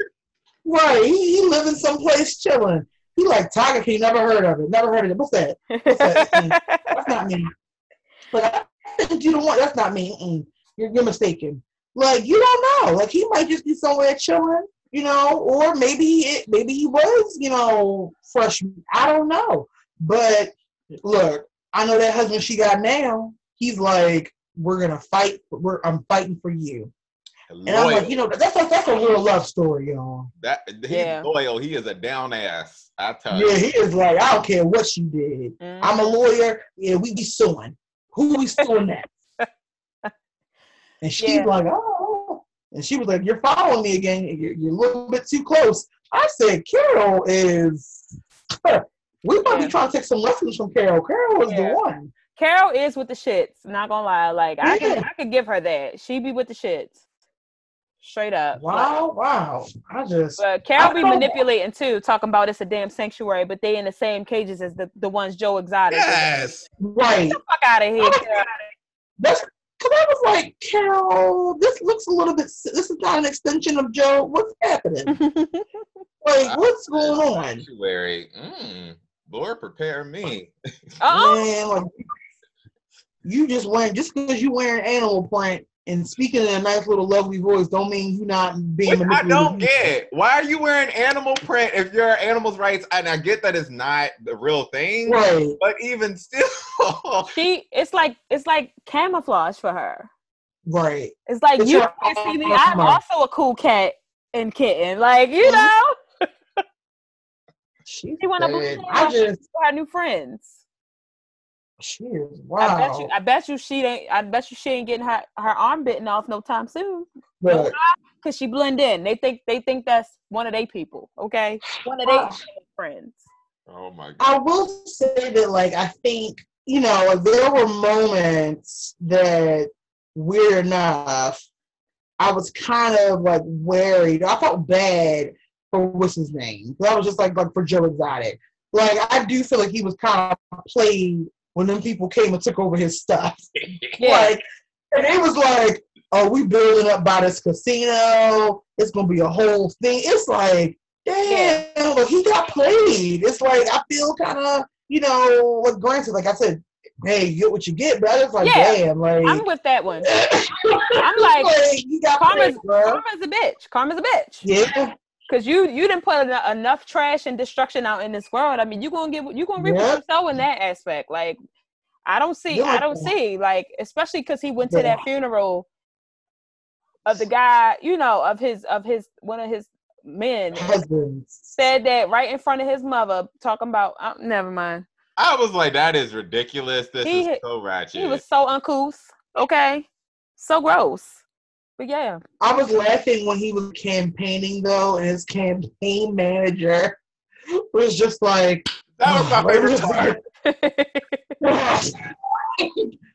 Right, he, he living someplace chilling. He like Tiger King. Never heard of it. Never heard of it. What's that? What's that? Mm, that's not me. But I you don't want. That's not me. You're, you're mistaken. Like you don't know. Like he might just be somewhere chilling, you know, or maybe it, maybe he was, you know, fresh. I don't know. But look, I know that husband she got now. He's like, we're gonna fight. We're I'm fighting for you. Loyal. And I'm like, you know, that's a, that's a real love story, y'all. That he's yeah. loyal. He is a down ass. I tell yeah, you. Yeah, he is like, I don't care what she did. Mm. I'm a lawyer. Yeah, we be suing. Who we suing next? And she's yeah. like, oh. And she was like, you're following me again. You're, you're a little bit too close. I said, Carole is. We might yeah. be trying to take some lessons from Carole. Carole is yeah. the one. Carole is with the shits. Not gonna lie, like I could, I could give her that. She be with the shits, straight up. Wow, like, wow. I just. But Carole be manipulating too, talking about it's a damn sanctuary, but they in the same cages as the, the ones Joe Exotic. Yes, right. Get the fuck out of here. That's Cause I was like, Carole, this looks a little bit. This is not an extension of Joe. What's happening? like, what's going on? Sanctuary. Mm, Lord, prepare me. Oh, Man, like, you just wearing just because you wearing animal print and speaking in a nice little lovely voice don't mean you not being Which I don't get. Why are you wearing animal print if you're animals' rights? And I get that it's not the real thing, right? But even still, she it's like it's like camouflage for her, right? It's like it's you can see me. I'm also a cool cat and kitten, like you know. She want to blend I just her new friends. She is wow. I bet you. I bet you she ain't. I bet you she ain't getting her her arm bitten off no time soon. Because she blend in. They think they think that's one of their people. Okay, one of their uh, friends. Oh my god. I will say that, like, I think you know there were moments that weird enough. I was kind of like worried. I felt bad for what's his name. That was just like like for Joe Exotic. Like I do feel like he was kind of played when them people came and took over his stuff. Yeah. Like, and it was like, oh, we building up by this casino. It's gonna be a whole thing. It's like, damn, yeah. he got played. It's like I feel kind of, you know, like granted, like I said, hey, you get what you get, but I just like, yeah, damn, like I'm with that one. I'm like, like you got karma's, played, karma's a bitch. Karma's a bitch. Yeah. Cause you you didn't put enough trash and destruction out in this world. I mean, you gonna get you gonna reap yep. what you sow in that aspect. Like, I don't see, yeah. I don't see, like, especially because he went to that funeral of the guy, you know, of his of his one of his men husbands said that right in front of his mother, talking about. Uh, never mind. I was like, that is ridiculous. This he, is so ratchet. He was so uncouth. Okay, so gross. But yeah. I was laughing when he was campaigning though, and his campaign manager was just like That was my favorite part.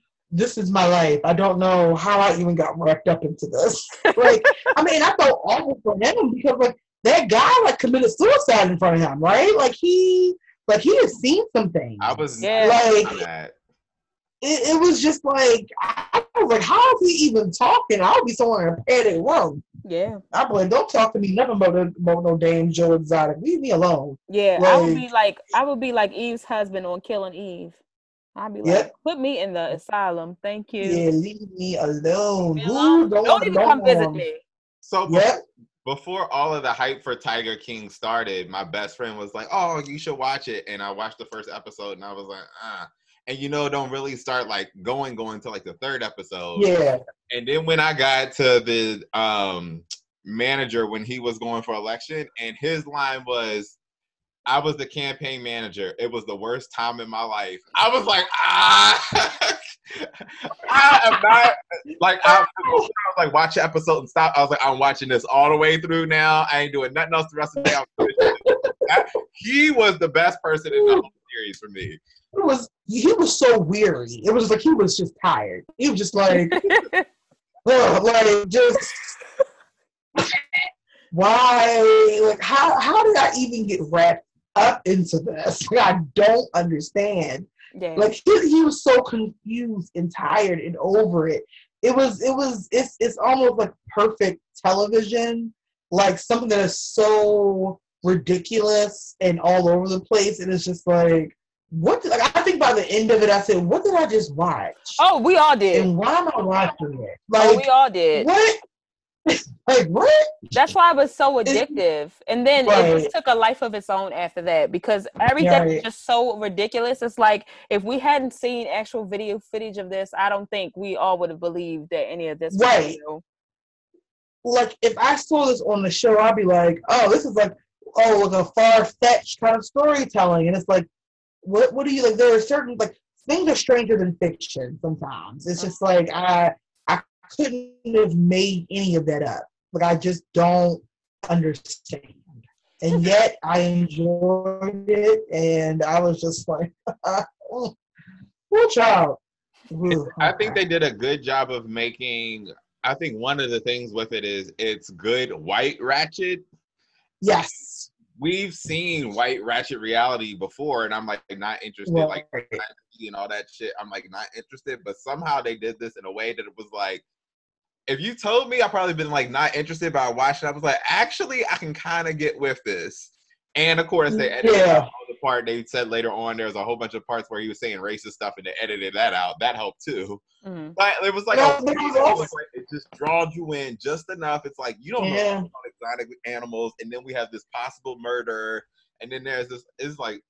this is my life. I don't know how I even got wrapped up into this. Like, I mean, I felt awful for him because like that guy like committed suicide in front of him, right? Like he like he had seen something. I was yeah. like it, it, was just like I was like, how is he even talking? I'll be somewhere in a padded room. Yeah. I'm like, don't talk to me nothing about, about no damn Joe Exotic. Leave me alone. Yeah, like, I would be like I would be like Eve's husband on Killing Eve. I'd be like, yep. put me in the asylum. Thank you. Yeah, leave me alone. Me alone. Ooh, don't, don't, even don't come visit me. So yep. before all of the hype for Tiger King started, my best friend was like, "Oh, you should watch it," and I watched the first episode, and I was like, "Ah." And you know don't really start like going going to like the third episode. Yeah. And then when I got to the um manager when he was going for election, and his line was, I was the campaign manager. It was the worst time in my life. I was like, ah, I am not like I, I was like watch the episode and stop. I was like, I'm watching this all the way through now. I ain't doing nothing else the rest of the day. he was the best person in the whole series for me. It was he was so weary. It was like he was just tired. He was just like, like just why? Like how how did I even get wrapped up into this? I don't understand. Yeah. Like he, he was so confused and tired and over it. It was it was it's it's almost like perfect television, like something that is so ridiculous and all over the place. And it's just like what did, like I think by the end of it, I said, "What did I just watch?" Oh, we all did. And why am I watching it? Like, oh, we all did. What? like what? That's why it was so addictive. And then right. it just took a life of its own after that because everything right. was just so ridiculous. It's like if we hadn't seen actual video footage of this, I don't think we all would have believed that any of this right. Like if I saw this on the show, I'd be like, oh, this is like oh like a far fetched kind of storytelling. And it's like, what what do you like? There are certain like things are stranger than fiction sometimes. It's just like I I couldn't have made any of that up. Like I just don't understand. And yet I enjoyed it and I was just like, oh, poor child. I think they did a good job of making I think one of the things with it is it's good white ratchet. Yes. We've seen white ratchet reality before and I'm like not interested. Well, like and all that shit. I'm like not interested. But somehow they did this in a way that it was like if you told me, I probably been like not interested, but I watched it. I was like, actually, I can kind of get with this. And of course, they edited yeah. out the part they said later on. There was a whole bunch of parts where he was saying racist stuff, and they edited that out. That helped too. Mm-hmm. But it was like, a, it, was like it just draws you in just enough. It's like you don't yeah. know exotic animals, and then we have this possible murder, and then there's this. It's like,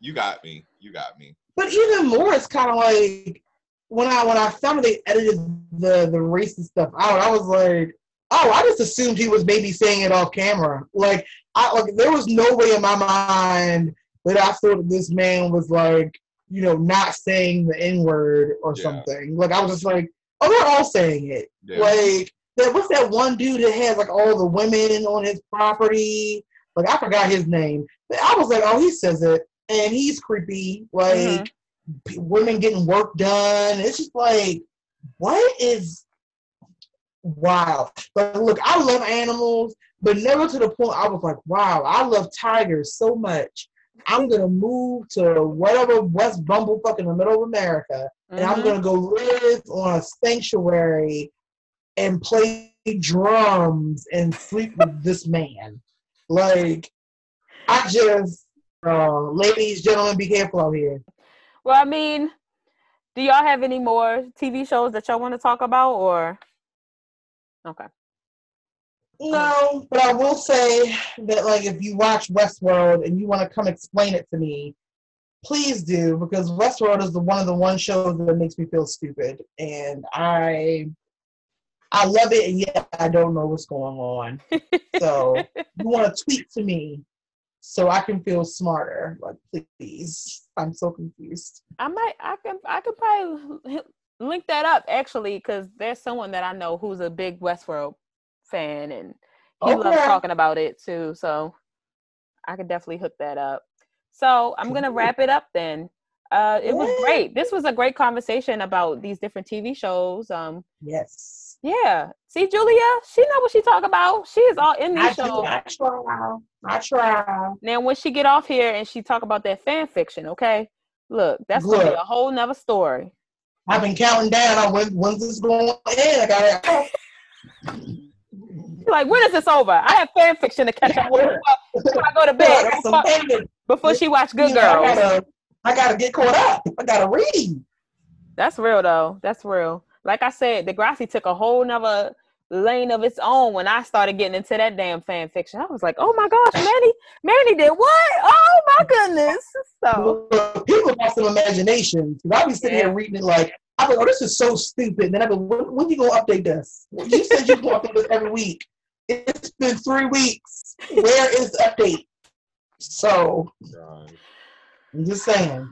you got me, you got me. But even more, it's kind of like when I when I found they edited the the racist stuff out, I was like, oh, I just assumed he was maybe saying it off camera. Like, I like there was no way in my mind that I thought this man was like, you know, not saying the N word or yeah. something. Like, I was just like, oh, they're all saying it. Yeah. Like, that what's that one dude that has like all the women on his property? Like, I forgot his name. But I was like, oh, he says it, and he's creepy. Like. Mm-hmm women getting work done. It's just like, what is wow? But look, I love animals, but never to the point I was like, wow, I love tigers so much. I'm gonna move to whatever West Bumblefuck in the middle of America, and mm-hmm. I'm gonna go live on a sanctuary and play drums and sleep with this man. Like, I just, uh, ladies, gentlemen, be careful out here. Well, I mean, do y'all have any more TV shows that y'all want to talk about, or okay? No, but I will say that, like, if you watch Westworld and you want to come explain it to me, please do because Westworld is the one of the one shows that makes me feel stupid, and I I love it, and yet I don't know what's going on. so you want to tweet to me so I can feel smarter. Like, please, I'm so confused. I might, I can, I could probably link that up actually, because there's someone that I know who's a big Westworld fan, and he okay. loves talking about it too. So I could definitely hook that up. So I'm gonna wrap it up then. Uh, it was great. This was a great conversation about these different TV shows. Um, yes yeah. See, Julia, she know what she talk about. She is all in these shows. I try. I try. Now, when she get off here and she talk about that fan fiction, okay? Look, that's gonna be a whole nother story. I've been counting down on when when's this going in. I got like, when is this over? I have fan fiction to catch up with before I go to bed. Before, before she watch Good Girls. I gotta, I gotta get caught up. I gotta read. That's real though. That's real like I said, Degrassi took a whole nother lane of its own when I started getting into that damn fan fiction. I was like, oh my gosh, Manny, Manny did what? Oh my goodness. So people have some imagination. I'll be sitting yeah. here reading it like, I'm like, oh, this is so stupid. And then I go, when, when you gonna update this? You said you gonna update this every week. It's been three weeks. Where is the update? So I'm just saying.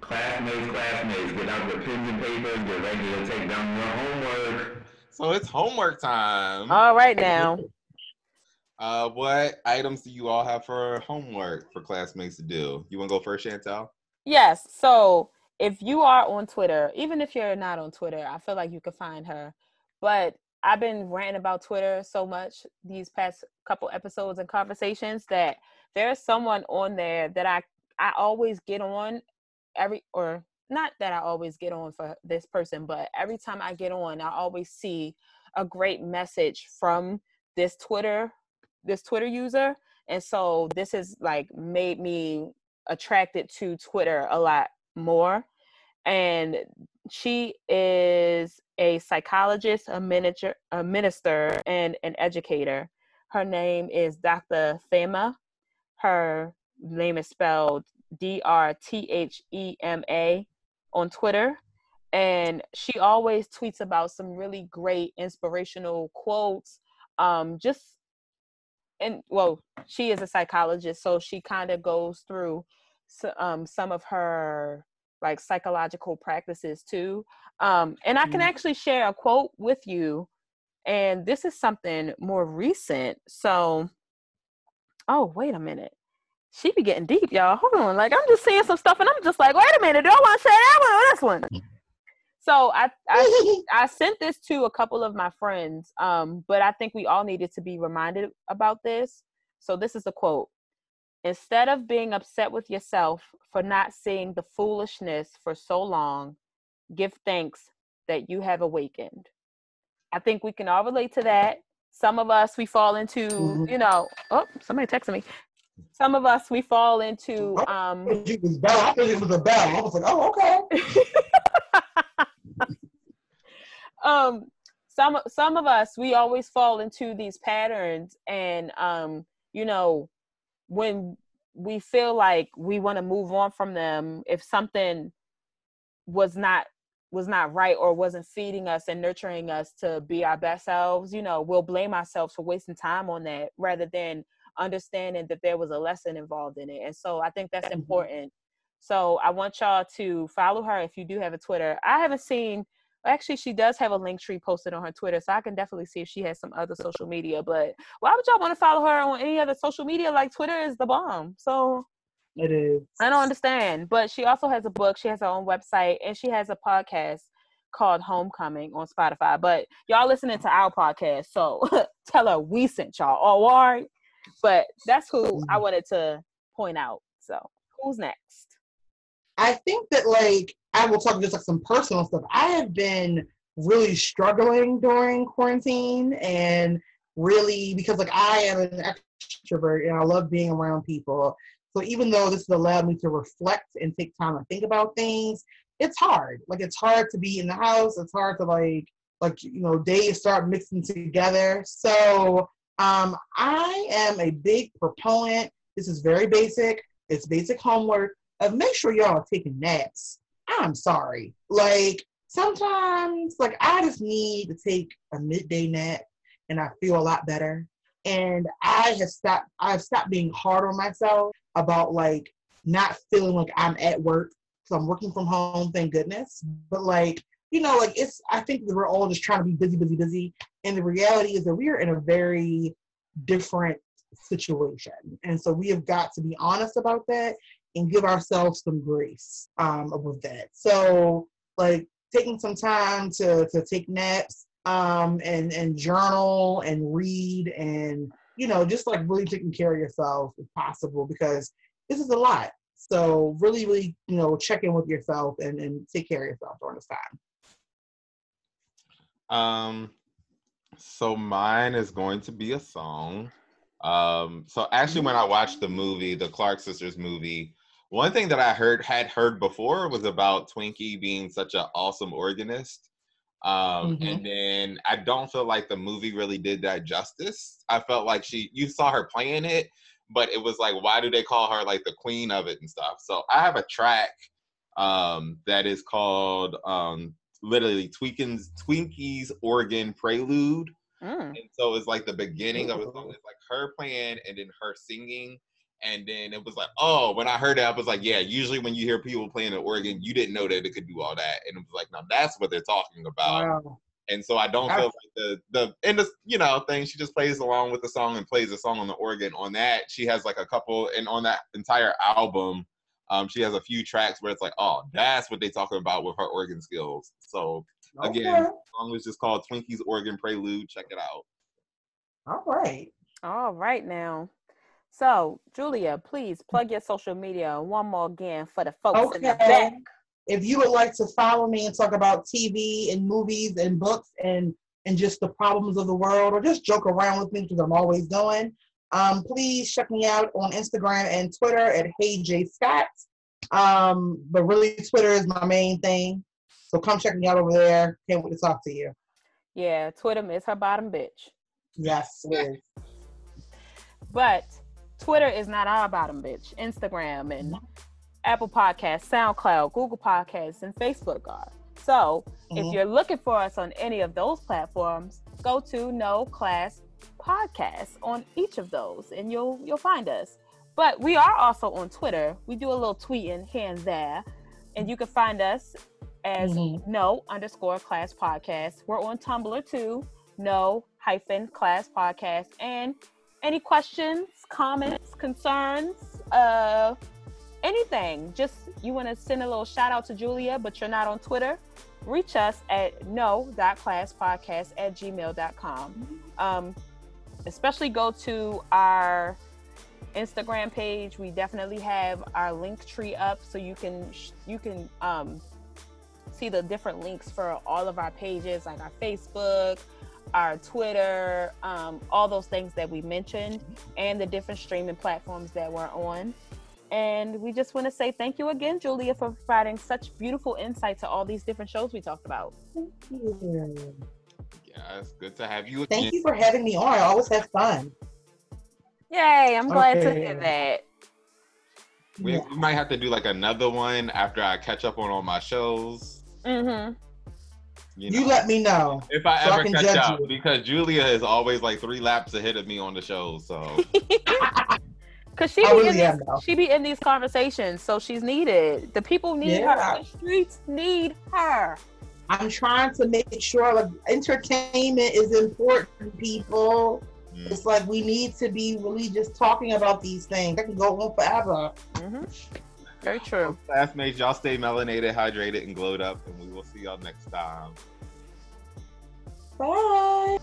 Classmates, classmates, get out your pens and papers, get ready to take down your homework. So it's homework time. All right now. Uh, what items do you all have for homework for classmates to do? You want to go first, Chantel? Yes. So if you are on Twitter, even if you're not on Twitter, I feel like you can find her. But I've been ranting about Twitter so much these past couple episodes and conversations that there's someone on there that I I always get on every or not that I always get on for this person, but every time I get on, I always see a great message from this Twitter, this Twitter user. And so this has like made me attracted to Twitter a lot more. And she is a psychologist, a manager, a minister, and an educator. Her name is Dr. Thema. Her name is spelled D R T H E M A on Twitter. And she always tweets about some really great inspirational quotes. Um, just and well, she is a psychologist, so she kind of goes through um, some of her like psychological practices too. Um, and I can mm-hmm. actually share a quote with you. And this is something more recent. So, oh, wait a minute she be getting deep, y'all. Hold on. Like I'm just seeing some stuff and I'm just like, wait a minute, do I want to say that one or this one? So I, I I sent this to a couple of my friends, um, but I think we all needed to be reminded about this. So this is a quote. Instead of being upset with yourself for not seeing the foolishness for so long, give thanks that you have awakened. I think we can all relate to that. Some of us we fall into, mm-hmm. you know, oh, somebody texted me some of us we fall into um it was bell. I thought it was a bell. I was like, oh okay. um some some of us we always fall into these patterns and um you know when we feel like we want to move on from them if something was not was not right or wasn't feeding us and nurturing us to be our best selves you know we'll blame ourselves for wasting time on that rather than understanding that there was a lesson involved in it. And so I think that's important. So I want y'all to follow her if you do have a Twitter. I haven't seen actually she does have a link tree posted on her Twitter, so I can definitely see if she has some other social media. But why would y'all want to follow her on any other social media? Like Twitter is the bomb. So it is. I don't understand. But she also has a book, she has her own website, and she has a podcast called Homecoming on Spotify. But y'all listening to our podcast, so tell her we sent y'all. Oh, all right. But that's who I mm. wanted to point out. So who's next? I think that like I will talk just like some personal stuff. I have been really struggling during quarantine and really because like I am an extrovert and I love being around people. So even though this has allowed me to reflect and take time to think about things, it's hard. Like it's hard to be in the house. It's hard to like like you know days start mixing together. So um, I am a big proponent. This is very basic. It's basic homework of make sure y'all are taking naps. I'm sorry. Like sometimes, like I just need to take a midday nap and I feel a lot better. And I have stopped. I've stopped being hard on myself about like not feeling like I'm at work because I'm working from home. Thank goodness. But like you know, like it's, I think we're all just trying to be busy, busy, busy. And the reality is that we are in a very different situation. And so we have got to be honest about that and give ourselves some grace um, with that. So, like, taking some time to, to take naps um, and, and journal and read and, you know, just like really taking care of yourself if possible because this is a lot. So, really, really, you know, check in with yourself and, and take care of yourself during this time. Um, so mine is going to be a song. Um, so actually, when I watched the movie, the Clark sisters movie, one thing that I heard had heard before was about Twinkie being such an awesome organist. Um, mm-hmm. And then I don't feel like the movie really did that justice. I felt like she, you saw her playing it, but it was like, why do they call her like the queen of it and stuff? So I have a track um, that is called um, literally Tweakin's Twinkie's Organ Prelude. Mm. And so it's like the beginning of a song. It's like her playing and then her singing. And then it was like, oh, when I heard it, I was like, yeah, usually when you hear people playing the organ, you didn't know that it could do all that. And it was like, now that's what they're talking about. Wow. And so I don't feel like the the in the you know thing she just plays along with the song and plays the song on the organ. On that, she has like a couple and on that entire album, um, she has a few tracks where it's like, oh, that's what they're talking about with her organ skills. So again, okay. the song was just called Twinkie's Organ Prelude. Check it out. All right. All right now. So, Julia, please plug your social media one more again for the folks okay. in the back. If you would like to follow me and talk about TV and movies and books and and just the problems of the world, or just joke around with me because I'm always going, um, please check me out on Instagram and Twitter at Hey J Scott. Um, but really, Twitter is my main thing. So come check me out over there. Can't wait to talk to you. Yeah, Twitter is her bottom bitch. Yes, it is. but Twitter is not our bottom bitch. Instagram and Apple Podcasts, SoundCloud, Google Podcasts, and Facebook are. So mm-hmm. if you're looking for us on any of those platforms, go to No Class Podcast on each of those, and you'll you'll find us. But we are also on Twitter. We do a little tweeting here and there, and you can find us as mm-hmm. No underscore Class Podcast. We're on Tumblr too. No hyphen Class Podcast, and any questions, comments, concerns, uh, anything, just you want to send a little shout out to Julia, but you're not on Twitter, reach us at no.classpodcast at gmail.com. Um, especially go to our Instagram page. We definitely have our link tree up so you can you can um, see the different links for all of our pages, like our Facebook, our Twitter, um, all those things that we mentioned, and the different streaming platforms that we're on. And we just want to say thank you again, Julia, for providing such beautiful insight to all these different shows we talked about. Thank you. Yeah, it's good to have you again. Thank you for having me on. I always have fun. Yay, I'm glad okay. to hear that. We, yeah. we, might have to do like another one after I catch up on all my shows. Mm-hmm. You, know, you let me know. If I so ever I catch up, you. because Julia is always like three laps ahead of me on the show. So Cause she be, really in these, she be in these conversations, so she's needed. The people need yeah. her. The streets need her. I'm trying to make sure like entertainment is important, people. Mm. It's like we need to be really just talking about these things. I can go on forever. Mm-hmm. Very true. Classmates, y'all stay melanated, hydrated, and glowed up, and we will see y'all next time. Bye.